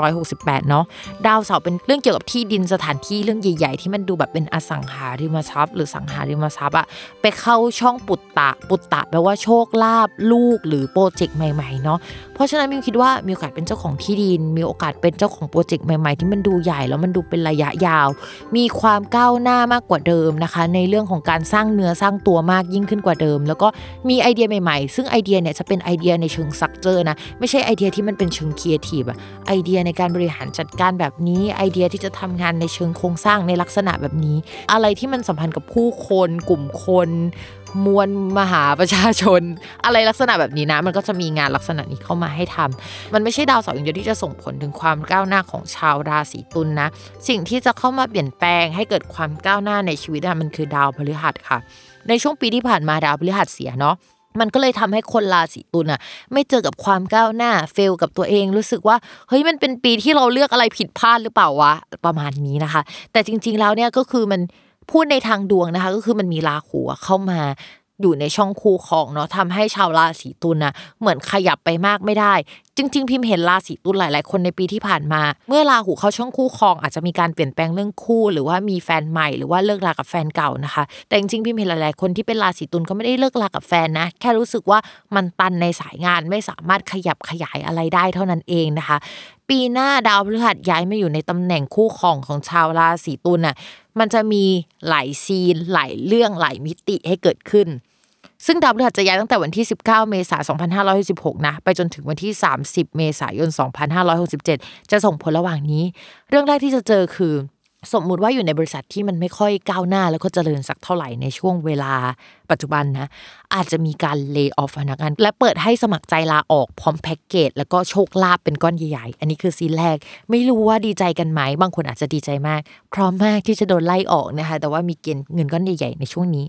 2568 เนาะดาวเสาร์เป็นเรื่องเกี่ยวกับที่ดินสถานที่เรื่องใหญ่ ๆ ที่มันดูแบบเป็นอสังหาริมทรัพย์ หรือสังหาริมทรัพย์อะไปเข้าช่องปุตตะปุตตะแปลว่าโชคลาภลูกหรือโปรเจกต์ใหม่ๆเนาะเพราะฉะนั้นพิมคิดว่ามีโอกาสเป็นเจ้าของที่ดิน มีโอกาสเป็นเจ้าของ project ใหม่ๆ ที่มันดูใหญ่แล้วมันดูเป็นระยะยาว มีความก้าวหน้ามากกว่าเดิมนะคะ ในเรื่องของการสร้างเนื้อสร้างตัวมากยิ่งขึ้นกว่าเดิม แล้วก็มีไอเดียใหม่ๆ ซึ่งไอเดียเนี่ยจะเป็นไอเดียในเชิงซักเจอนะไม่ใช่ไอเดียที่มันเป็นเชิงครีเอทีฟอะไอเดียในการบริหารจัดการแบบนี้ไอเดียที่จะทำงานในเชิงโครงสร้างในลักษณะแบบนี้ อะไรที่มันสัมพันธ์กับผู้คนกลุ่มคน มวลมหาประชาชน อะไรลักษณะแบบนี้นะ มันก็จะมีงานลักษณะนี้เข้ามาให้ทำมันไม่ใช่ดาวเสาร์อย่างเดียวที่จะส่งผลถึงความก้าวหน้าของชาวราศีตุลนนะสิ่งที่จะเข้ามาเปลี่ยนแปลงให้เกิดความก้าวหน้าในชีวิตมันคือดาวพฤหัสค่ะ ในช่วงปีที่ผ่านมาดาวพฤหัสเสียเนาะมันก็เลยทำให้คนราศีตุลอะไม่เจอกับความก้าวหน้าเฟลกับตัวเองรู้สึกว่าเฮ้ยมันเป็นปีที่เราเลือกอะไรผิดพลาดหรือเปล่าวะประมาณนี้นะคะ แต่จริง ๆแล้วเนี่ยก็คือมัน พูดในทางดวงนะคะ ก็คือมันมีราหูเข้ามาอยู่ในช่องคู่ของเนาะทำให้ชาวราศีตุลนะเหมือนขยับไปมากไม่ได้ จริง ๆ พิมพ์เห็นราศีตุลหลายๆ คนในปีที่ผ่านมา เมื่อราหูเข้าช่องคู่ครอง อาจจะมีการเปลี่ยนแปลงเรื่องคู่ หรือว่ามีแฟนใหม่หรือว่าเลิกรากับแฟนเก่านะคะ แต่จริงๆพิมพ์เห็นหลายๆคนที่เป็นราศีตุลก็ไม่ได้เลิกรากับแฟนนะแค่รู้สึกว่ามันตันในสายงานไม่สามารถขยับขยายอะไรได้เท่านั้นเองนะคะ ปีหน้าดาวพฤหัสย้ายมาอยู่ในตำแหน่งคู่ของของชาวราศีตุลน่ะมันจะมีหลายซีนหลายเรื่องหลายมิติให้เกิดขึ้น ซึ่งดาวพฤหัสจะย้ายตั้งแต่วันที่ 19 เมษายน 2566 นะ ไปจนถึงวันที่ 30 เมษายน 2567 จะส่งผลระหว่างนี้ เรื่องแรกที่จะเจอคือ สมมุติว่าอยู่ในบริษัทที่มันไม่ค่อยก้าวหน้า แล้วก็เจริญสักเท่าไหร่ในช่วงเวลาปัจจุบันนะอาจจะมีการเลิกออฟพนักงาน และเปิดให้สมัครใจลาออกพร้อมแพ็กเกจแล้วก็โชคลาภเป็นก้อนใหญ่ๆ อันนี้คือซีนแรก ไม่รู้ว่าดีใจกันไหม บางคนอาจจะดีใจมาก พร้อมมากที่จะโดนไล่ออกนะคะ แต่ว่ามีเกณฑ์เงินก้อนใหญ่ๆในช่วงนี้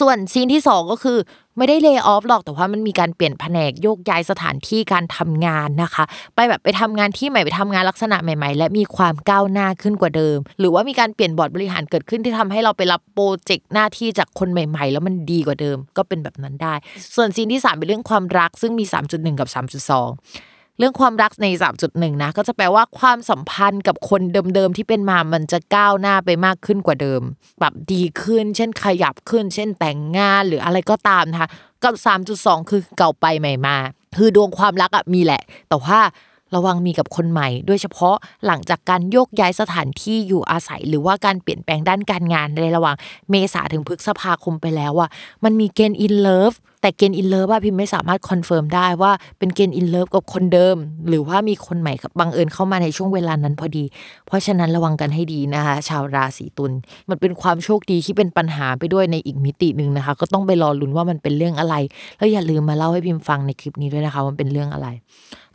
ส่วนซีนที่ 2 ก็คือ ไม่ได้เลิกออฟหรอกแต่ว่ามันมีการเปลี่ยนแผนกโยกย้ายสถานที่การทำงานนะคะ ไปแบบไปทำงานที่ใหม่ไปทำงานลักษณะใหม่ ๆ และมีความก้าวหน้าขึ้นกว่าเดิม หรือว่ามีการเปลี่ยนบอร์ดบริหารเกิดขึ้นที่ทำให้เราไปรับโปรเจกต์หน้าที่จากคนใหม่ ๆ แล้วมันดีกว่าเดิม ก็เป็นแบบนั้นได้ ส่วนซีนที่ 3 เป็นเรื่องความรักซึ่งมี 3.1 กับ 3.2 เรื่องความรักใน 3.1 นะ ก็จะแปลว่าความสัมพันธ์กับคนเดิมๆที่เป็นมามันจะก้าวหน้าไปมากขึ้นกว่าเดิม แบบดีขึ้น เช่นขยับขึ้น เช่นแต่งงานหรืออะไรก็ตามนะคะกับ 3.2 คือเก่าไปใหม่มา คือดวงความรักอะมีแหละ แต่ว่า ระวังมีกับคนใหม่ โดยเฉพาะหลังจากการโยกย้ายสถานที่อยู่อาศัย หรือว่าการเปลี่ยนแปลงด้านการงานในระหว่างเมษาถึงพฤษภาคมไปแล้วอะมันมีเกณฑ์ in love แต่เกณฑ์ in love ว่าพิมไม่สามารถ confirm ได้ว่าเป็นเกณฑ์ in love กับคนเดิม หรือว่ามีคนใหม่บังเอิญเข้ามาในช่วงเวลานั้นพอดี เพราะฉะนั้นระวังกันให้ดีนะคะ ชาวราศีตุลย์มันเป็นความโชคดีที่เป็นปัญหาไปด้วยในอีกมิติหนึ่งนะคะ ก็ต้องไปรอลุ้นว่ามันเป็นเรื่องอะไร แล้วอย่าลืมมาเล่าให้พิมฟังในคลิปนี้ด้วยนะคะว่าเป็นเรื่องอะไร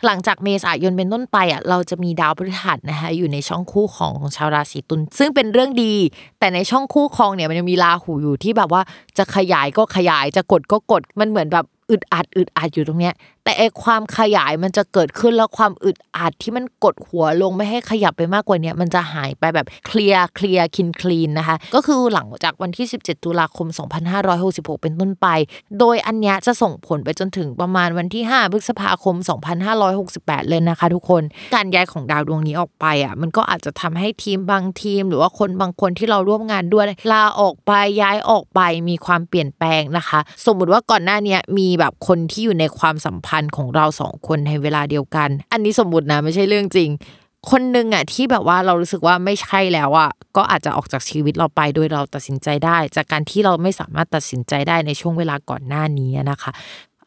หลังจากเมษายนเป็นต้นไปอะเราจะมีดาวพฤหัสนะคะอยู่ในช่องคู่ของชาวราศีตุลย์ซึ่งเป็นเรื่องดี แต่ในช่องคู่ครองเนี่ยมันยังมีราหูอยู่ที่แบบว่าจะขยายก็ขยายจะกดก็กดมันเหมือนแบบอึดอัดอึดอัดอยู่ตรงเนี้ย แต่ไอความขยายมันจะเกิดขึ้นแล้วความอึดอัดที่มันกดหัวลงไม่ให้ขยับไปมากกว่านี้มันจะหายไปแบบเคลียร์เคลียร์คินคลีนนะคะ ก็คือหลังจากวันที่ 17 ตุลาคม 2566 เป็นต้นไป โดยอันนี้จะส่งผลไปจนถึงประมาณวันที่ 5 พฤษภาคม 2568 เลยนะคะ ทุกคน การย้ายของดาวดวงนี้ออกไปอะมันก็อาจจะทำให้ทีมบางทีม หรือว่าคนบางคนที่เราร่วมงานด้วยลาออกไปย้ายออกไปมีความเปลี่ยนแปลงนะคะ สมมุติว่าก่อนหน้านี้มีแบบคนที่อยู่ในความสัมพันธ์ของเราสองคนในเวลาเดียวกัน อันนี้สมมตินะไม่ใช่เรื่องจริง คนหนึ่งอะที่แบบว่าเรารู้สึกว่าไม่ใช่แล้วอะก็อาจจะออกจากชีวิตเราไปโดยเราตัดสินใจได้ จากการที่เราไม่สามารถตัดสินใจได้ในช่วงเวลาก่อนหน้านี้นะคะ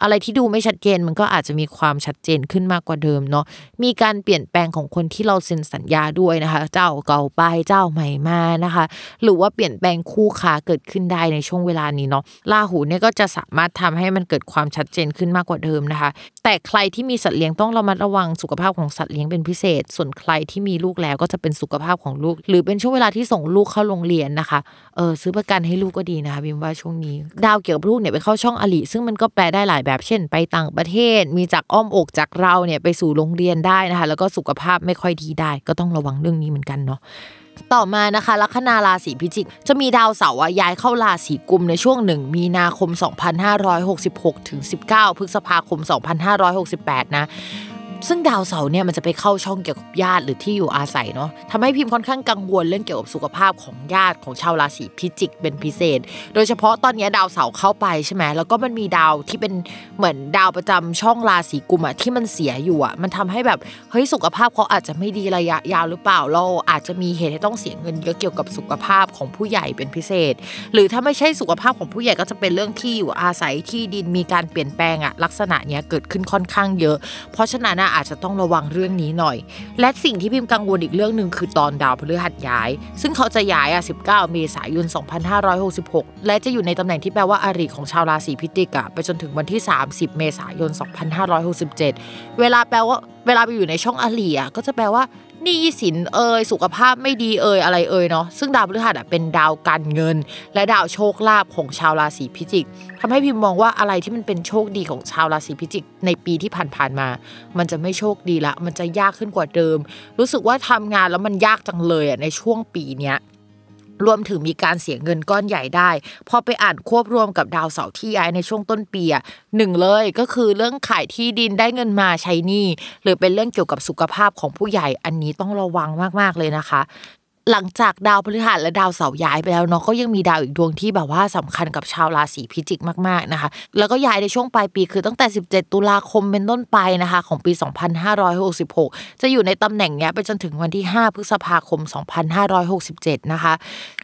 อะไรที่ดูไม่ชัดเจนมันก็อาจจะมีความชัดเจนขึ้นมากกว่าเดิมเนาะมีการเปลี่ยนแปลงของคนที่เราเซ็นสัญญาด้วยนะคะ เจ้าเก่าไปเจ้าใหม่มานะคะ หรือว่าเปลี่ยนแปลงคู่ค้าเกิดขึ้นได้ในช่วงเวลานี้เนาะราหูเนี่ยก็จะสามารถทำให้มันเกิดความชัดเจนขึ้นมากกว่าเดิมนะคะแต่ใครที่มีสัตว์เลี้ยงต้องระมัดระวังสุขภาพของสัตว์เลี้ยงเป็นพิเศษ ส่วนใครที่มีลูกแล้วก็จะเป็นสุขภาพของลูก หรือเป็นช่วงเวลาที่ส่งลูกเข้าโรงเรียนนะคะ เออซื้อประกันให้ลูกก็ดีนะคะบิมว่าช่วงนี้ ดาวเกี่ยวกับลูกเนี่ยไปเข้าช่องอลิซึ่งมันก็แปลได้หลายแบบเช่น ไปต่างประเทศ มีจากอ้อมอกจากเราเนี่ยไปสู่โรงเรียนได้นะคะ แล้วก็สุขภาพไม่ค่อยดีได้ ก็ต้องระวังเรื่องนี้เหมือนกันเนาะ ต่อมานะคะลัคนาราศีพิจิก จะมีดาวเสาร์ย้ายเข้าราศีกุมในช่วงหนึ่งมีนาคม 2566 ถึง 19 พฤษภาคม 2568 นะ ซึ่งดาวเสาร์เนี่ยมันจะไปเข้าช่องเกี่ยวกับญาติหรือที่อยู่อาศัยเนาะทำให้พิมพ์ค่อนข้างกังวลเรื่องเกี่ยวกับสุขภาพของญาติของชาวราศีพิจิกเป็นพิเศษ โดยเฉพาะตอนนี้ดาวเสาร์เข้าไปใช่ไหมแล้วก็มันมีดาวที่เป็นเหมือนดาวประจำช่องราศีกุมอะที่มันเสียอยู่อะมันทำให้แบบเฮ้ยสุขภาพเขาอาจจะไม่ดีระยะยาวหรือเปล่าเราอาจจะมีเหตุให้ต้องเสียเงินเยอะเกี่ยวกับสุขภาพของผู้ใหญ่เป็นพิเศษ หรือถ้าไม่ใช่สุขภาพของผู้ใหญ่ก็จะเป็นเรื่องที่อยู่อาศัยที่ดินมีการเปลี่ยนแปลงอะลักษณะเนี้ยเกิดขึ้นค่อนข้างเยอะ เพราะฉะนั้นอะอาจจะต้องระวังเรื่องนี้หน่อย และสิ่งที่พิมพ์กังวลอีกเรื่องหนึ่งคือตอนดาวพฤหัสย้าย ซึ่งเขาจะย้ายอะ19 เมษายน 2566 และจะอยู่ในตำแหน่งที่แปลว่าอาริของชาวราศีพิจิกอะไปจนถึงวันที่ 30 เมษายน 2567 เวลาแปลว่าเวลาไปอยู่ในช่องอาริอะก็จะแปลว่า หนี้สินเอ่ยสุขภาพไม่ดีเอ่ยอะไรเอ่ยเนาะซึ่งดาวพฤหัสอะเป็นดาวการเงิน และดาวโชคลาภของชาวราศีพิจิกทำให้พิมพ์มองว่าอะไรที่มันเป็นโชคดีของชาวราศีพิจิก ในปีที่ผ่านๆมา มันจะไม่โชคดีละ มันจะยากขึ้นกว่าเดิม รู้สึกว่าทำงานแล้วมันยากจังเลยอะในช่วงปีเนี้ย รวมถึงมีการเสียเงินก้อนใหญ่ได้ พอไปอ่านควบรวมกับดาวเสาร์ที่ย้ายในช่วงต้นปีอะหนึ่งเลยก็คือเรื่องขายที่ดินได้เงินมาใช้หนี้หรือเป็นเรื่องเกี่ยวกับสุขภาพของผู้ใหญ่อันนี้ต้องระวังมากๆเลยนะคะ หลังจากดาวพฤหัสและดาวเสาร์ย้ายไปแล้วเนาะก็ยังมีดาวอีกดวงที่แบบว่าสำคัญกับชาวราศีพิจิกมากๆนะคะ แล้วก็ย้ายในช่วงปลายปีคือตั้งแต่ 17 ตุลาคมเป็นต้นไปนะคะ ของปี 2566 จะอยู่ในตำแหน่งเนี้ยไปจนถึงวันที่ 5 พฤษภาคม 2567 นะคะ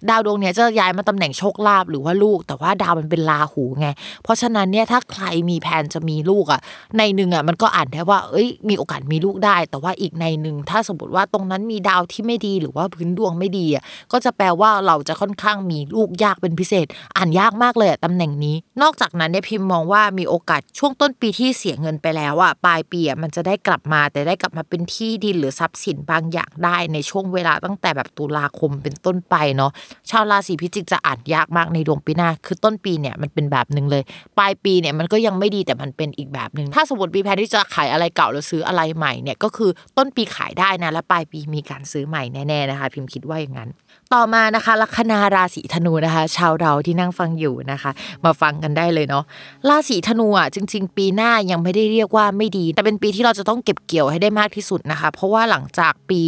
ดาวดวงเนี้ยจะย้ายมาตำแหน่งโชคลาภหรือว่าลูก แต่ว่าดาวมันเป็นราหูไง เพราะฉะนั้นเนี่ยถ้าใครมีแผนจะมีลูกอะในหนึ่งอะมันก็อ่านได้ว่าเอ้ยมีโอกาสมีลูกได้ แต่ว่าอีกในหนึ่งถ้าสมมติว่าตรงนั้นมีดาวที่ไม่ดีหรือว่าพื้นดวงไม่ดีอะก็จะแปลว่าเราจะค่อนข้างมีลูกยากเป็นพิเศษ อ่านยากมากเลยตำแหน่งนี้ นอกจากนั้นเนี่ยพิมพ์มองว่ามีโอกาสช่วงต้นปีที่เสียเงินไปแล้วอะปลายปีอะมันจะได้กลับมาแต่ได้กลับมาเป็นที่ดินหรือทรัพย์สินบางอย่างได้ในช่วงเวลาตั้งแต่แบบตุลาคมเป็นต้นไปเนาะชาวราศีพิจิกจะอ่านยากมากในดวงปีหน้า คือต้นปีเนี่ยมันเป็นแบบหนึ่งเลย ปลายปีเนี่ยมันก็ยังไม่ดีแต่มันเป็นอีกแบบหนึ่งถ้าสมมติมีแผนที่จะขายอะไรเก่าหรือซื้ออะไรใหม่เนี่ยก็คือต้นปีขายได้นะและปลายปีมีการซื้อใหม่แน่ๆนะคะพิมพ์คิดว่าอย่างนั้น ต่อมานะคะลัคนาราศีธนูนะคะ ชาวเราที่นั่งฟังอยู่นะคะ มาฟังกันได้เลยเนาะราศีธนูอะจริง ๆ ปีหน้ายังไม่ได้เรียกว่าไม่ดี แต่เป็นปีที่เราจะต้องเก็บเกี่ยวให้ได้มากที่สุดนะคะ เพราะว่าหลังจากปี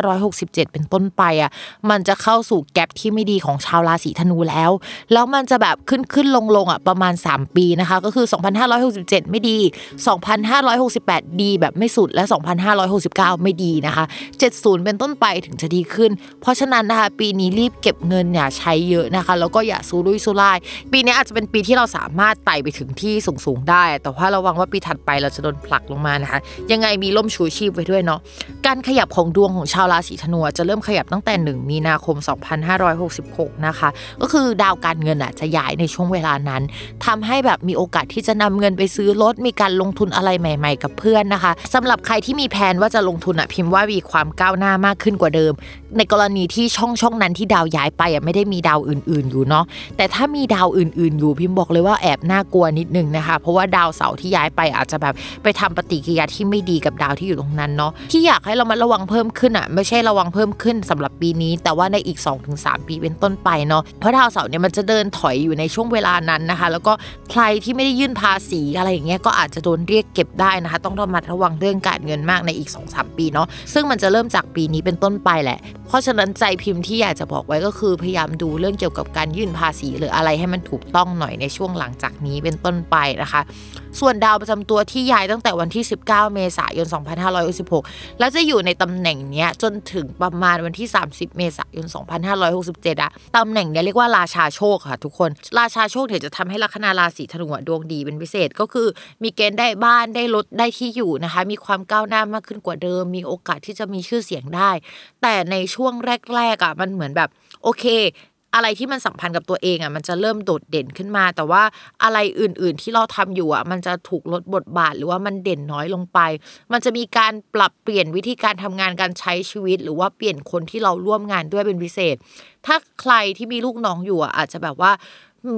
2567 เป็นต้นไปอะมันจะเข้าสู่แกลบที่ไม่ดีของชาวราศีธนูแล้ว แล้วมันจะแบบขึ้นขึ้นลงลงอะประมาณ 3 ปีนะคะ ก็คือ 2567 ไม่ดี 2568 ดีแบบไม่สุดและ 2569 ไม่ดีนะคะ 70 เป็นต้นไปถึงจะดีขึ้น เพราะฉะนั้นนะคะปีนี้รีบเก็บเงินอย่าใช้เยอะนะคะ แล้วก็อย่าซูรุ่ยซูร่าย ปีนี้อาจจะเป็นปีที่เราสามารถไต่ไปถึงที่สูงๆได้ แต่ว่าระวังว่าปีถัดไปเราจะโดนผลักลงมานะคะ ยังไงมีล่มชูชีพไว้ด้วยเนาะ การขยับของดวงของชาวราศีธนูจะเริ่มขยับตั้งแต่ 1 มีนาคม 2566 นะคะ ก็คือดาวการเงินอะจะย้ายในช่วงเวลานั้นทำให้แบบมีโอกาสที่จะนำเงินไปซื้อรถ มีการลงทุนอะไรใหม่ ๆ กับเพื่อนนะคะสำหรับใครที่มีแผนว่าจะลงทุนอะพิมพ์ว่ามีความก้าวหน้ามากขึ้นกว่าเดิม ในกรณีที่ช่องช่องนั้นที่ดาวย้ายไปอะไม่ได้มีดาวอื่น ๆอยู่เนาะแต่ถ้ามีดาวอื่น ๆ อยู่พิมพ์บอกเลยว่าแอบน่ากลัวนิดนึงนะคะเพราะว่าดาวเสาร์ที่ย้ายไปอาจจะแบบไปทำปฏิกิริยาที่ไม่ดีกับดาวที่อยู่ตรงนั้นเนาะที่อยากให้เรามาระวังเพิ่มขึ้นอะไม่ใช่ระวังเพิ่มขึ้นสำหรับปีนี้ แต่ว่าในอีก 2-3 ปีเป็นต้นไปเนาะเพราะดาวเสาร์เนี่ยมันจะเดินถอยอยู่ในช่วงเวลานั้นนะคะ แล้วก็ใครที่ไม่ได้ยื่นภาษีอะไรอย่างเงี้ยก็อาจจะโดนเรียกเก็บได้นะคะ ต้องระมัดระวังเรื่องการเงินมากในอีก 2-3 ปีเนาะซึ่งมันจะเริ่มจากปีนี้เป็นต้นไปแหละ เพราะฉะนั้นใจพิมพ์ที่อยากจะบอกไว้ก็คือพยายามดูเรื่องเกี่ยวกับการยื่นภาษี หรืออะไรให้มันถูกต้องหน่อยในช่วงหลังจากนี้เป็นต้นไปนะคะ ส่วนดาวประจำตัวที่ย้ายตั้งแต่วันที่ 19 เมษายน 2566 แล้วจะอยู่ในตำแหน่งเนี้ยจนถึงประมาณวันที่ 30 เมษายน 2567อะตำแหน่งเนี้ยเรียกว่าราชาโชคค่ะทุกคน ราชาโชคเนี่ยจะทำให้ลัคนาราศีธนูดวงดีเป็นพิเศษก็คือ มีเกณฑ์ได้บ้านได้รถได้ที่อยู่นะคะ มีความก้าวหน้ามากขึ้นกว่าเดิม มีโอกาสที่จะมีชื่อเสียงได้ แต่ในช่วงแรกๆอะมันเหมือนแบบโอเค อะไรที่มันสัมพันธ์กับตัวเองอะมันจะเริ่มโดดเด่นขึ้นมา แต่ว่าอะไรอื่น ๆ ที่เราทำอยู่อะมันจะถูกลดบทบาทหรือว่ามันเด่นน้อยลงไป มันจะมีการปรับเปลี่ยนวิธีการทำงานการใช้ชีวิต หรือว่าเปลี่ยนคนที่เราร่วมงานด้วยเป็นพิเศษ ถ้าใครที่มีลูกน้องอยู่อะอาจจะแบบว่า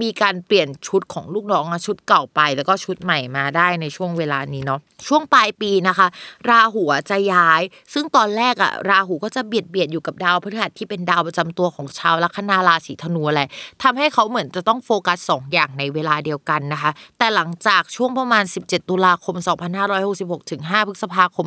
มีการเปลี่ยนชุดของลูกน้องอะชุดเก่าไปแล้วก็ชุดใหม่มาได้ในช่วงเวลานี้เนาะช่วงปลายปีนะคะ ราหูจะย้าย ซึ่งตอนแรกอะราหูก็จะเบียดเบียดอยู่กับดาวพฤหัสที่เป็นดาวประจำตัวของชาวลัคนาราศีธนูแหละทำให้เขาเหมือนจะต้องโฟกัสสองอย่างในเวลาเดียวกันนะคะ แต่หลังจากช่วงประมาณ 17 ตุลาคม 2566 ถึง 5 พฤษภาคม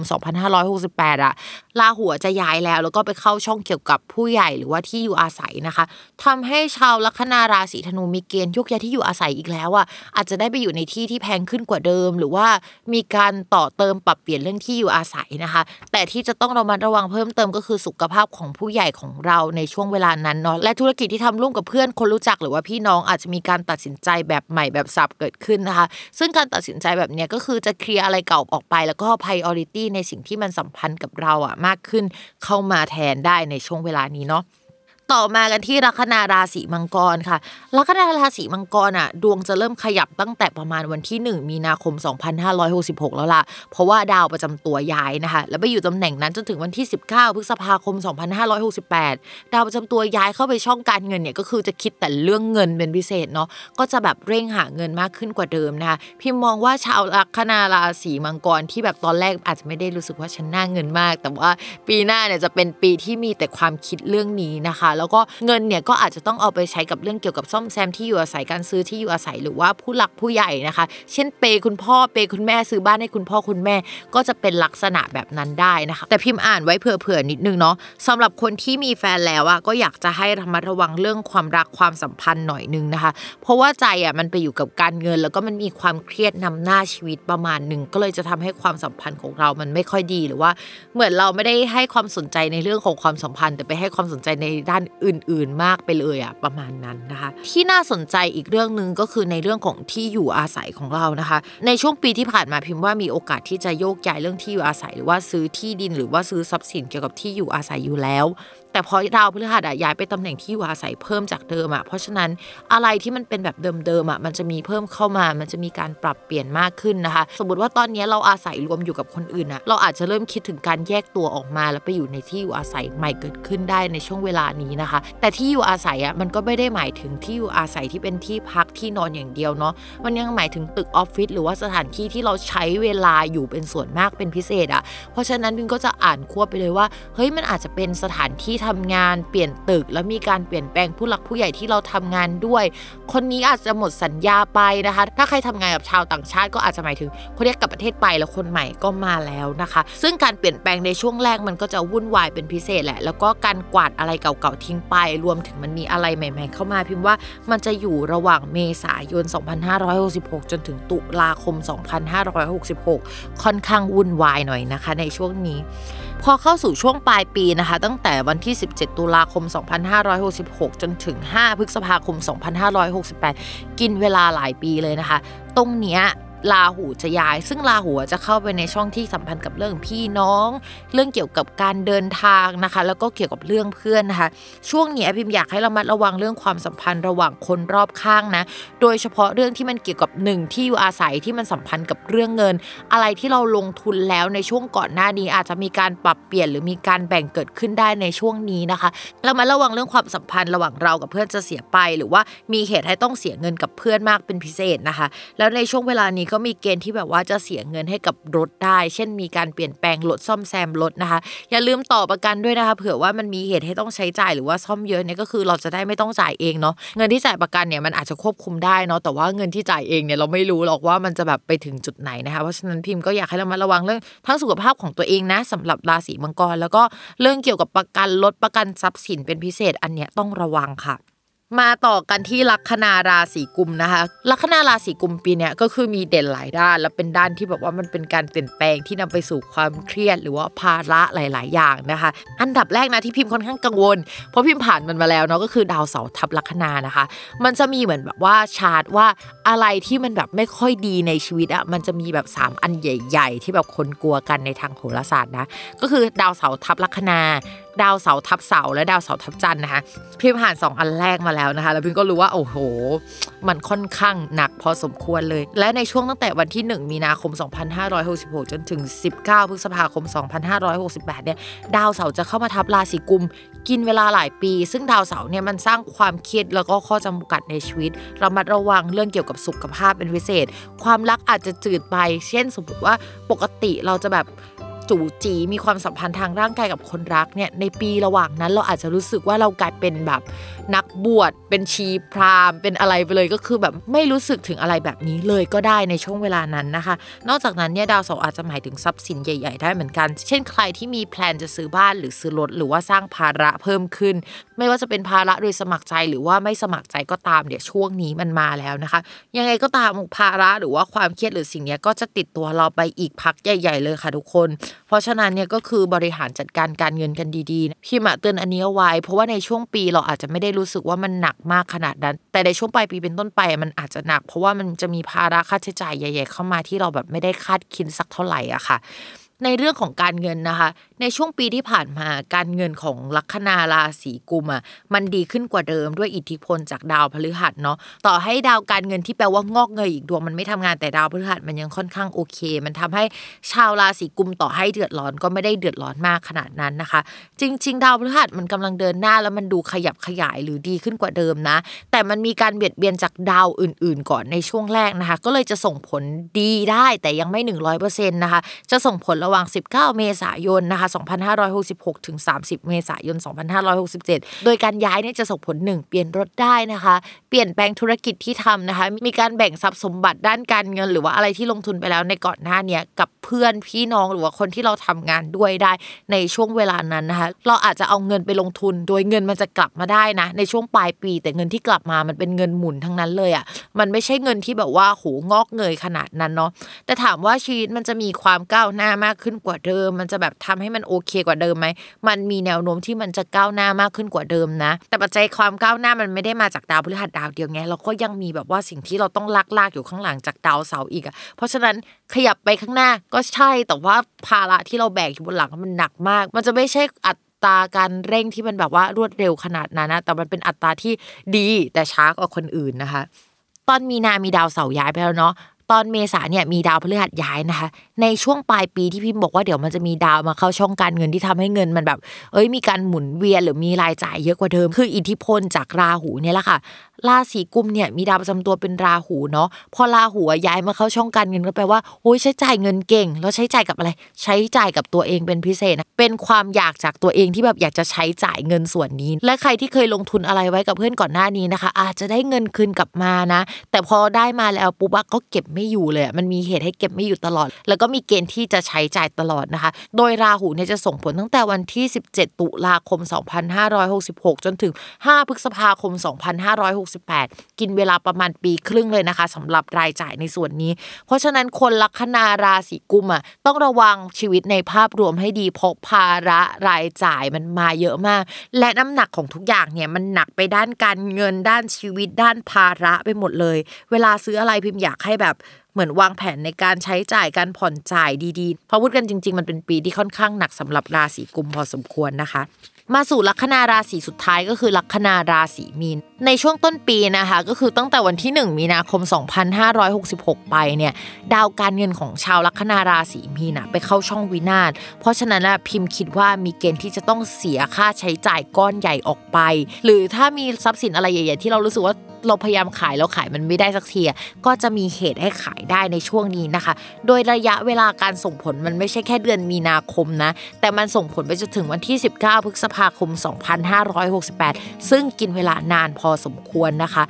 2568อะราหูจะย้ายแล้วแล้วก็ไปเข้าช่องเกี่ยวกับผู้ใหญ่หรือว่าที่อยู่อาศัยนะคะทำให้ชาวลัคนาราศีธนูมีเกณฑ์ยกย้ายที่อยู่อาศัยอีกแล้วอะอาจจะได้ไปอยู่ในที่ที่แพงขึ้นกว่าเดิม หรือว่ามีการต่อเติมปรับเปลี่ยนเรื่องที่อยู่อาศัยนะคะ แต่ที่จะต้องระมัดระวังเพิ่มเติมก็คือสุขภาพของผู้ใหญ่ของเราในช่วงเวลานั้นเนาะและธุรกิจที่ทำร่วมกับเพื่อนคนรู้จักหรือว่าพี่น้องอาจจะมีการตัดสินใจแบบใหม่แบบสับเกิดขึ้นนะคะ ซึ่งการตัดสินใจแบบนี้ก็คือจะเคลียร์อะไรเก่าออกไป แล้วก็ priority ในสิ่งที่มันสัมพันธ์กับเราอะมากขึ้นเข้ามาแทนได้ในช่วงเวลานี้เนาะ ต่อมากันที่ลัคนาราศีมังกรค่ะลัคนาราศีมังกรอะดวงจะเริ่มขยับตั้งแต่ประมาณวันที่ 1 มีนาคม 2566 แล้วล่ะ เพราะว่าดาวประจำตัวย้ายนะคะ แล้วไปอยู่ตำแหน่งนั้นจนถึงวันที่ 19 พฤษภาคม 2568 ดาวประจำตัวย้ายเข้าไปช่องการเงินเนี่ยก็คือจะคิดแต่เรื่องเงินเป็นพิเศษเนาะก็จะแบบเร่งหาเงินมากขึ้นกว่าเดิมนะคะพิมมองว่าชาวลัคนาราศีมังกรที่แบบตอนแรกอาจจะไม่ได้รู้สึกว่าฉันน่าเงินมาก แต่ว่าปีหน้าเนี่ยจะเป็นปีที่มีแต่ความคิดเรื่องนี้นะคะแล้วก็เงินเนี่ยก็อาจจะต้องเอาไปใช้กับเรื่องเกี่ยวกับซ่อมแซมที่อยู่อาศัยการซื้อที่อยู่อาศัยหรือว่าผู้หลักผู้ใหญ่นะคะ เช่นเปย์คุณพ่อเปย์คุณแม่ซื้อบ้านให้คุณพ่อคุณแม่ ก็จะเป็นลักษณะแบบนั้นได้นะคะ แต่พิมพ์อ่านไว้เผื่อๆนิดนึงเนาะสำหรับคนที่มีแฟนแล้วอะก็อยากจะให้ระมัดระวังเรื่องความรักความสัมพันธ์หน่อยนึงนะคะ เพราะว่าใจอะมันไปอยู่กับการเงิน แล้วก็มันมีความเครียดนำหน้าชีวิตประมาณหนึ่งก็เลยจะทำให้ความสัมพันธ์ของเรามันไม่ค่อยดีหรือว่า เหมือนเราไม่ได้ให้ความสนใจในเรื่องของความสัมพันธ์ แต่ไปให้ความสนใจในด้านอื่นๆมากไปเลยอะประมาณนั้นนะคะ ที่น่าสนใจอีกเรื่องหนึ่งก็คือในเรื่องของที่อยู่อาศัยของเรานะคะ ในช่วงปีที่ผ่านมาพิมพ์ว่ามีโอกาสที่จะโยกย้ายเรื่องที่อยู่อาศัย หรือว่าซื้อที่ดินหรือว่าซื้อทรัพย์สินเกี่ยวกับที่อยู่อาศัยอยู่แล้ว แต่พอดาวพฤหัสอะย้ายไปตำแหน่งที่อยู่อาศัยเพิ่มจากเดิมอะเพราะฉะนั้นอะไรที่มันเป็นแบบเดิมๆอะมันจะมีเพิ่มเข้ามา มันจะมีการปรับเปลี่ยนมากขึ้นนะคะ สมมติว่าตอนนี้เราอาศัยรวมอยู่กับคนอื่นอะเราอาจจะเริ่มคิดถึงการแยกตัวออกมา แล้วไปอยู่ในที่อยู่อาศัยใหม่เกิดขึ้นได้ในช่วงเวลานี้นะคะ แต่ที่อยู่อาศัยอะมันก็ไม่ได้หมายถึงที่อยู่อาศัยที่เป็นที่พักที่นอนอย่างเดียวเนาะมันยังหมายถึงตึกออฟฟิศหรือว่าสถานที่ที่เราใช้เวลาอยู่เป็นส่วนมากเป็นพิเศษอะเพราะฉะนั้นวินก็จะอ่านควบไปเลยว่าเฮ้ยมันอาจจะเป็นสถานที่ทำงานเปลี่ยนตึก แล้วมีการเปลี่ยนแปลงผู้หลักผู้ใหญ่ที่เราทำงานด้วย คนนี้อาจจะหมดสัญญาไปนะคะ ถ้าใครทำงานกับชาวต่างชาติก็อาจจะหมายถึงคนนี้กลับประเทศไปแล้วคนใหม่ก็มาแล้วนะคะ ซึ่งการเปลี่ยนแปลงในช่วงแรกมันก็จะวุ่นวายเป็นพิเศษแหละ แล้วก็การกวาดอะไรเก่าๆทิ้งไป รวมถึงมันมีอะไรใหม่ ๆ เข้ามาพิมพ์ว่ามันจะอยู่ระหว่างเมษายน 2566 จนถึงตุลาคม 2566 ค่อนข้างวุ่นวายหน่อยนะคะ ในช่วงนี้ พอเข้าสู่ช่วงปลายปีนะคะ ตั้งแต่วันที่ 17 ตุลาคม 2566 จนถึง 5 พฤษภาคม 2568 กินเวลาหลายปีเลยนะคะ ตรงเนี้ย ลาหูจะย้าย ซึ่งลาหูจะเข้าไปในช่องที่สัมพันธ์กับเรื่องพี่น้อง เรื่องเกี่ยวกับการเดินทางนะคะ แล้วก็เกี่ยวกับเรื่องเพื่อนนะคะ ช่วงนี้พิมอยากให้เรามัดระวังเรื่องความสัมพันธ์ระหว่างคนรอบข้างนะ โดยเฉพาะเรื่องที่มันเกี่ยวกับหนึ่งที่อยู่อาศัยที่มันสัมพันธ์กับเรื่องเงิน อะไรที่เราลงทุนแล้วในช่วงก่อนหน้านี้อาจจะมีการปรับเปลี่ยนหรือมีการแบ่งเกิดขึ้นได้ในช่วงนี้นะคะ เรามาระวังเรื่องความสัมพันธ์ระหว่างเรากับเพื่อนจะเสียไป หรือว่ามีเหตุให้ต้องเสียเงินกับเพื่อนมากเป็นพิเศษนะคะ แล้วในช่วงเวลานี้ก็็มีเกณฑ์ที่แบบว่าจะเสียเงินให้กับรถได้ เช่นมีการเปลี่ยนแปลงรถซ่อมแซมรถนะคะ อย่าลืมต่อประกันด้วยนะคะ เผื่อว่ามันมีเหตุให้ต้องใช้จ่ายหรือว่าซ่อมเยอะเนี่ยก็คือเราจะได้ไม่ต้องจ่ายเองเนาะเงินที่จ่ายประกันเนี่ยมันอาจจะควบคุมได้เนาะแต่ว่าเงินที่จ่ายเองเนี่ยเราไม่รู้หรอกว่ามันจะแบบไปถึงจุดไหนนะคะเพราะฉะนั้นพิมพ์ก็อยากให้เรามาระวังเรื่องทั้งสุขภาพของตัวเองนะสำหรับราศีมังกร แล้วก็เรื่องเกี่ยวกับประกันรถประกันทรัพย์สินเป็นพิเศษอันเนี้ยต้องระวังค่ะ มาต่อกันที่ลัคนาราศีกุมนะคะ ลัคนาราศีกุมปีนี้ก็คือมีเด่นหลายด้าน แล้วเป็นด้านที่แบบว่ามันเป็นการเปลี่ยนแปลงที่นำไปสู่ความเครียดหรือว่าภาระหลาย ๆ อย่างนะคะ อันดับแรกนะที่พิมพ์ค่อนข้างกังวล เพราะพิมพ์ผ่านมันมาแล้วเนาะก็คือดาวเสาร์ทับลัคนานะคะ มันจะมีเหมือนแบบว่าชาร์ตว่าอะไรที่มันแบบไม่ค่อยดีในชีวิตอะมันจะมีแบบ 3 อันใหญ่ ๆ ที่แบบคนกลัวกันในทางโหราศาสตร์นะก็คือดาวเสาร์ทับลัคนา ดาวเสาทับเสาและดาวเสาทับจันทร์นะคะพิมผ่านสองอันแรกมาแล้วนะคะ แล้วพิมก็รู้ว่าโอ้โห มันค่อนข้างหนักพอสมควรเลย และในช่วงตั้งแต่วันที่ 1 มีนาคม 2566 จนถึง 19 พฤษภาคม 2568 เนี่ยดาวเสาจะเข้ามาทับราศีกุม กินเวลาหลายปี ซึ่งดาวเสาเนี่ยมันสร้างความเครียดแล้วก็ข้อจำกัดในชีวิตเรามาระวังเรื่องเกี่ยวกับสุขภาพเป็นพิเศษ ความรักอาจจะจืดไป เช่นสมมติว่าปกติเราจะแบบ จู่จีมีความสัมพันธ์ทางร่างกายกับคนรักเนี่ยในปีระหว่างนั้นเราอาจจะรู้สึกว่าเรากลายเป็นแบบ นักบวชเป็นชีพราหมณ์เป็นอะไรไปเลยก็คือแบบไม่รู้สึกถึงอะไรแบบนี้เลยก็ได้ในช่วงเวลานั้นนะคะ นอกจากนั้นเนี่ยดาวเสาร์อาจจะหมายถึงทรัพย์สินใหญ่ ๆ ได้เหมือนกัน เช่นใครที่มีแพลนจะซื้อบ้านหรือซื้อรถหรือว่าสร้างภาระเพิ่มขึ้น ไม่ว่าจะเป็นภาระโดยสมัครใจหรือว่าไม่สมัครใจก็ตามเดี๋ยวช่วงนี้มันมาแล้วนะคะ ยังไงก็ตามภาระหรือว่าความเครียดหรือสิ่งนี้ก็จะติดตัวเราไปอีกพักใหญ่ ๆ เลยค่ะทุกคน เพราะฉะนั้นเนี่ยก็คือบริหารจัดการการเงินกันดีๆพี่มาเตือนอันนี้เอาไว้ เพราะว่าในช่วงปีเราอาจจะไม่ได้รู้สึกว่ามันหนักมากขนาดนั้น แต่ในช่วงปลายปีเป็นต้นไปมันอาจจะหนัก เพราะว่ามันจะมีภาระค่าใช้จ่ายใหญ่ ๆ เข้ามาที่เราแบบไม่ได้คาดคิดสักเท่าไหร่อะค่ะ ในเรื่องของการเงินนะคะ ในช่วงปีที่ผ่านมาการเงินของลัคนาราศีกุมอะมันดีขึ้นกว่าเดิมด้วยอิทธิพลจากดาวพฤหัสเนาะต่อให้ดาวการเงินที่แปลว่างอกเงยอีกดวงมันไม่ทำงานแต่ดาวพฤหัสมันยังค่อนข้างโอเค มันทำให้ชาวราศีกุมต่อให้เดือดร้อนก็ไม่ได้เดือดร้อนมากขนาดนั้นนะคะ จริง ๆ ดาวพฤหัสมันกำลังเดินหน้าแล้วมันดูขยับขยายหรือดีขึ้นกว่าเดิมนะ แต่มันมีการเบียดเบียนจากดาวอื่น ๆ ก่อนในช่วงแรกนะคะ ก็เลยจะส่งผลดีได้แต่ยังไม่100%นะคะจะส่งผลระหว่าง 19 เมษายนนะคะ2566 ถึง 30 เมษายน 2567 โดยการย้ายเนี่ยจะส่งผล 1 เปลี่ยนรถได้นะคะ เปลี่ยนแปลงธุรกิจที่ทำนะคะ มีการแบ่งทรัพย์สมบัติด้านการเงิน หรือว่าอะไรที่ลงทุนไปแล้วในก่อนหน้าเนี้ยกับเพื่อนพี่น้องหรือว่าคนที่เราทำงานด้วยได้ในช่วงเวลานั้นนะคะ เราอาจจะเอาเงินไปลงทุน โดยเงินมันจะกลับมาได้นะ ในช่วงปลายปี แต่เงินที่กลับมามันเป็นเงินหมุนทั้งนั้นเลยอะมันไม่ใช่เงินที่แบบว่าโหงอกเงยขนาดนั้นเนาะแต่ถามว่าชีวิตมันจะมีความก้าวหน้ามากขึ้นกว่าเดิม มันจะแบบทำให้มันโอเคกว่าเดิมไหมมันมีแนวโน้มที่มันจะก้าวหน้ามากขึ้นกว่าเดิมนะ แต่ปัจจัยความก้าวหน้ามันไม่ได้มาจากดาวพฤหัสดาวเดียวไงเราก็ยังมีแบบว่าสิ่งที่เราต้องลากลากๆอยู่ข้างหลังจากดาวเสาร์อีกอะเพราะฉะนั้นขยับไปข้างหน้าก็ใช่แต่ว่าภาระที่เราแบกอยู่บนหลังมันหนักมาก มันจะไม่ใช่อัตราการเร่งที่มันแบบว่ารวดเร็วขนาดนั้นนะแต่มันเป็นอัตราที่ดีแต่ช้ากว่าคนอื่นนะคะ ตอนมีนามีดาวเสาร์ย้ายไปแล้วเนาะ ตอนเมษาเนี่ยมีดาวพฤหัสย้ายนะคะ ในช่วงปลายปีที่พิมพ์บอกว่าเดี๋ยวมันจะมีดาวมาเข้าช่องการเงินที่ทำให้เงินมันแบบ เอ้ยมีการหมุนเวียนหรือมีรายจ่ายเยอะกว่าเดิม คืออิทธิพลจากราหูเนี่ยแหละค่ะ ราศีกุมเนี่ยมีดาวประจำตัวเป็นราหูเนาะพอราหูย้ายมาเข้าช่องการเงินก็แปลว่าโอ้ยใช้จ่ายเงินเก่ง แล้วใช้จ่ายกับอะไร ใช้จ่ายกับตัวเองเป็นพิเศษนะเป็นความอยากจากตัวเองที่แบบอยากจะใช้จ่ายเงินส่วนนี้ และใครที่เคยลงทุนอะไรไว้กับเพื่อนก่อนหน้านี้นะคะ อาจจะได้เงินคืนกลับมานะ แต่พอได้มาแล้วปุ๊บก็เก็บไม่อยู่เลยมันมีเหตุให้เก็บไม่อยู่ตลอด แล้วก็มีเกณฑ์ที่จะใช้จ่ายตลอดนะคะ โดยราหูเนี่ยจะส่งผลตั้งแต่วันที่ 17 ตุลาคม 2566 จนถึง 5 พฤษภาคม2568 กินเวลาประมาณปีครึ่งเลยนะคะสำหรับรายจ่ายในส่วนนี้ เพราะฉะนั้นคนลัคนาราศีกุมอะต้องระวังชีวิตในภาพรวมให้ดีเพราะภาระรายจ่ายมันมาเยอะมาก และน้ำหนักของทุกอย่างเนี่ยมันหนักไปด้านการเงินด้านชีวิตด้านภาระไปหมดเลย เวลาซื้ออะไรพิมพ์อยากให้แบบเหมือนวางแผนในการใช้จ่ายการผ่อนจ่ายดีๆ เพราะพูดกันจริง ๆ มันเป็นปีที่ค่อนข้างหนักสำหรับราศีกุมพอสมควรนะคะ มาสู่ลัคนาราศีสุดท้ายก็คือลัคนาราศีมีน ในช่วงต้นปีนะคะ ก็คือตั้งแต่วันที่ 1 มีนาคม 2566 ไปเนี่ยดาวการเงินของชาวลัคนาราศีมีนนะไปเข้าช่องวินาศเพราะฉะนั้นนะพิมพ์คิดว่ามีเกณฑ์ที่จะต้องเสียค่าใช้จ่ายก้อนใหญ่ออกไป หรือถ้ามีทรัพย์สินอะไรใหญ่ๆที่เรารู้สึกว่าเราพยายามขายแล้วขายมันไม่ได้สักทีก็จะมีเหตุให้ขายได้ในช่วงนี้นะคะ โดยระยะเวลาการส่งผลมันไม่ใช่แค่เดือนมีนาคมนะ แต่มันส่งผลไปจนถึงวันที่ 19 พฤษภาคม 2568 ซึ่งกินเวลานานพอสมควรนะคะ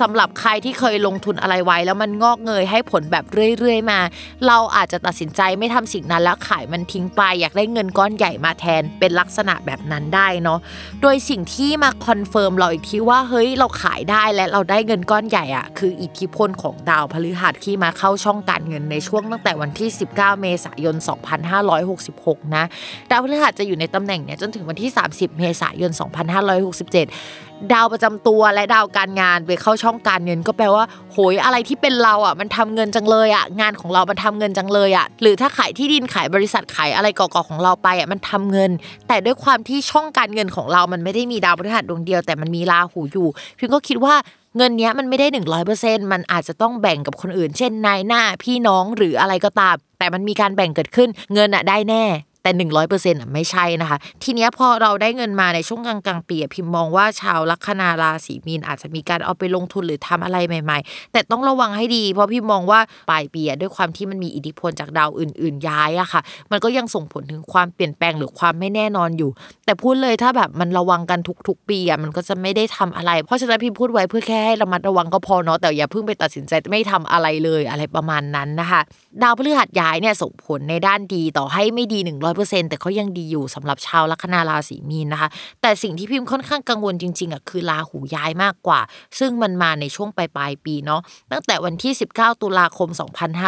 สำหรับใครที่เคยลงทุนอะไรไว้ แล้วมันงอกเงยให้ผลแบบเรื่อยๆมา เราอาจจะตัดสินใจไม่ทำสิ่งนั้นแล้วขายมันทิ้งไป อยากได้เงินก้อนใหญ่มาแทนเป็นลักษณะแบบนั้นได้เนาะโดยสิ่งที่มา confirm เราอีกทีว่าเฮ้ยเราขายได้และเราได้เงินก้อนใหญ่อะคืออิทธิพลของดาวพฤหัสที่มาเข้าช่องการเงินในช่วงตั้งแต่วันที่ 19 เมษายน 2566 นะดาวพฤหัสจะอยู่ในตำแหน่งเนี่ยจนถึงวันที่30 เมษายน 2567 ดาวประจำตัวและดาวการงานไปเข้าช่องการเงิน ก็แปลว่าโหยอะไรที่เป็นเราอะมันทำเงินจังเลยอะงานของเรา มันทำเงินจังเลยอะหรือถ้าขายที่ดินขายบริษัทขายอะไรเก่าๆของเราไปอะมันทำเงิน แต่ด้วยความที่ช่องการเงินของเรา มันไม่ได้มีดาวพฤหัสดวงเดียวแต่มันมีราหูอยู่พิมก็คิดว่าเงินเนี้ยมันไม่ได้หนึ่งร้อยเปอร์เซ็นต์มันอาจจะต้องแบ่งกับคนอื่น เช่นนายหน้าพี่น้องหรืออะไรก็ตาม แต่มันมีการแบ่งเกิดขึ้น เงินอะได้แน่ แต่100%อะไม่ใช่นะคะ ทีเนี้ยพอเราได้เงินมาในช่วงกลางกลางปีพิมมองว่าชาวลัคนาราศีมีนอาจจะมีการเอาไปลงทุนหรือทำอะไรใหม่ ๆ แต่ต้องระวังให้ดี เพราะพิมมองว่าปลายปีด้วยความที่มันมีอิทธิพลจากดาวอื่น ๆ ย้ายอะค่ะ มันก็ยังส่งผลถึงความเปลี่ยนแปลงหรือความไม่แน่นอนอยู่ แต่พูดเลยถ้าแบบมันระวังกันทุก ๆ ปีอะมันก็จะไม่ได้ทำอะไร เพราะฉะนั้นพิมพูดไว้เพื่อแค่ให้ระมัดระวังก็พอเนาะแต่อย่าเพิ่งไปตัดสินใจไม่ทำอะไรเลยอะไรประมาณนั้นนะคะ ดาวพฤหัสย้ายเนี่ยส่งผลในด้านดีต่อให้ไม่ดี100%แต่ก็ยังดีอยู่สำหรับชาวลัคนาราศีมีนนะคะ แต่สิ่งที่พิมพ์ค่อนข้างกังวลจริงๆอะคือราหูย้ายมากกว่า ซึ่งมันมาในช่วงปลายปลายปีเนาะตั้งแต่วันที่ 19 ตุลาคม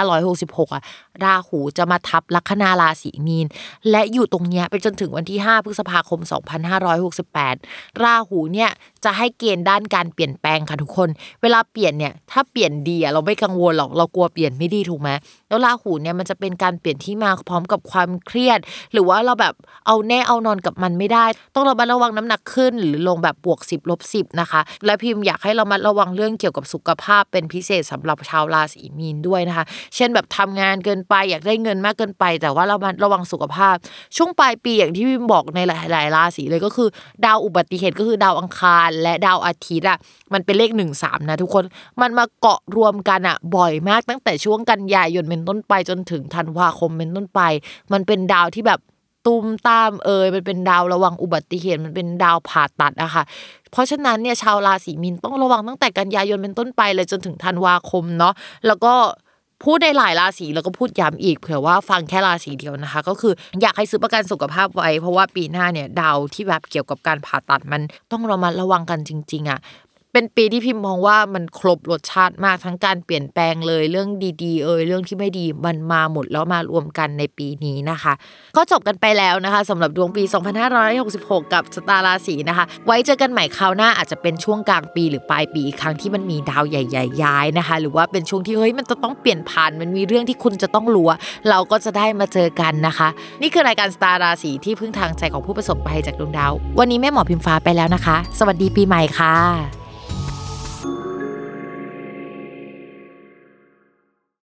2566อะราหูจะมาทับลัคนาราศีมีน และอยู่ตรงเนี้ยไปจนถึงวันที่ 5 พฤษภาคม 2568 ราหูเนี่ยจะให้เกณฑ์ด้านการเปลี่ยนแปลงค่ะทุกคน เวลาเปลี่ยนเนี่ยถ้าเปลี่ยนดีอะเราไม่กังวลหรอกเรากลัวเปลี่ยนไม่ดีถูกไหมแล้วราหูเนี่ยมันจะเป็นการเปลี่ยนที่มาพร้อมกับความเครียดหรือว่าเราแบบเอาแน่เอานอนกับมันไม่ได้ ต้องระมัดระวังน้ำหนักขึ้น หรือลงแบบบวก 10ลบ10นะคะ และพิมพ์อยากให้เรามาระวังเรื่องเกี่ยวกับสุขภาพเป็นพิเศษสำหรับชาวราศีมีนด้วยนะคะ เช่นแบบทำงานเกินไปอยากได้เงินมากเกินไป แต่ว่าเรามาระวังสุขภาพ ช่วงปลายปีอย่างที่พิมบอกในหลาย ๆ ราศีเลยก็คือ ดาวอุบัติเหตุก็คือดาวอังคารและดาวอาทิตย์อะมันเป็นเลขหนึ่งสามนะทุกคนมันมาเกาะรวมกันอะบ่อยมากตั้งแต่ช่วงกันยายนเป็นต้นไปจนถึงธันวาคมเป็นต้นไป มันเป็นดาวที่แบบตุมตามเอยมันเป็นดาวระวังอุบัติเหตุมันเป็นดาวผ่าตัดอะค่ะ เพราะฉะนั้นเนี่ยชาวราศีมีนต้องระวังตั้งแต่กันยายนเป็นต้นไปเลยจนถึงธันวาคมเนาะแล้วก็พูดในหลายราศีแล้วก็พูดย้ำอีกเผื่อว่าฟังแค่ราศีเดียวนะคะ ก็คืออยากให้ซื้อประกันสุขภาพไว้ เพราะว่าปีหน้าเนี่ยดาวที่แบบเกี่ยวกับการผ่าตัดมันต้องระมัดระวังกันจริง ๆอะ เป็นปีที่พิมพ์มองว่ามันครบรสชาติมากทั้งการเปลี่ยนแปลงเลยเรื่องดีๆ เอ่ยเรื่องที่ไม่ดีมันมาหมดแล้วมารวมกันในปีนี้นะคะ ก็จบกันไปแล้วนะคะสำหรับดวงปี 2566 กับสตาร์ราศีนะคะ ไว้เจอกันใหม่คราวหน้าอาจจะเป็นช่วงกลางปีหรือปลายปีอีกครั้งที่มันมีดาวใหญ่ ๆ ย้ายนะคะ หรือว่าเป็นช่วงที่เฮ้ยมันจะต้องเปลี่ยนผ่านมันมีเรื่องที่คุณจะต้องรู้อะเราก็จะได้มาเจอกันนะคะ นี่คือรายการสตาร์ราศีที่พึ่งทางใจของผู้ประสบภัยจากดวงดาว วันนี้แม่หมอพิมฟ้าไปแล้วนะคะ สวัสดีปีใหม่ค่ะ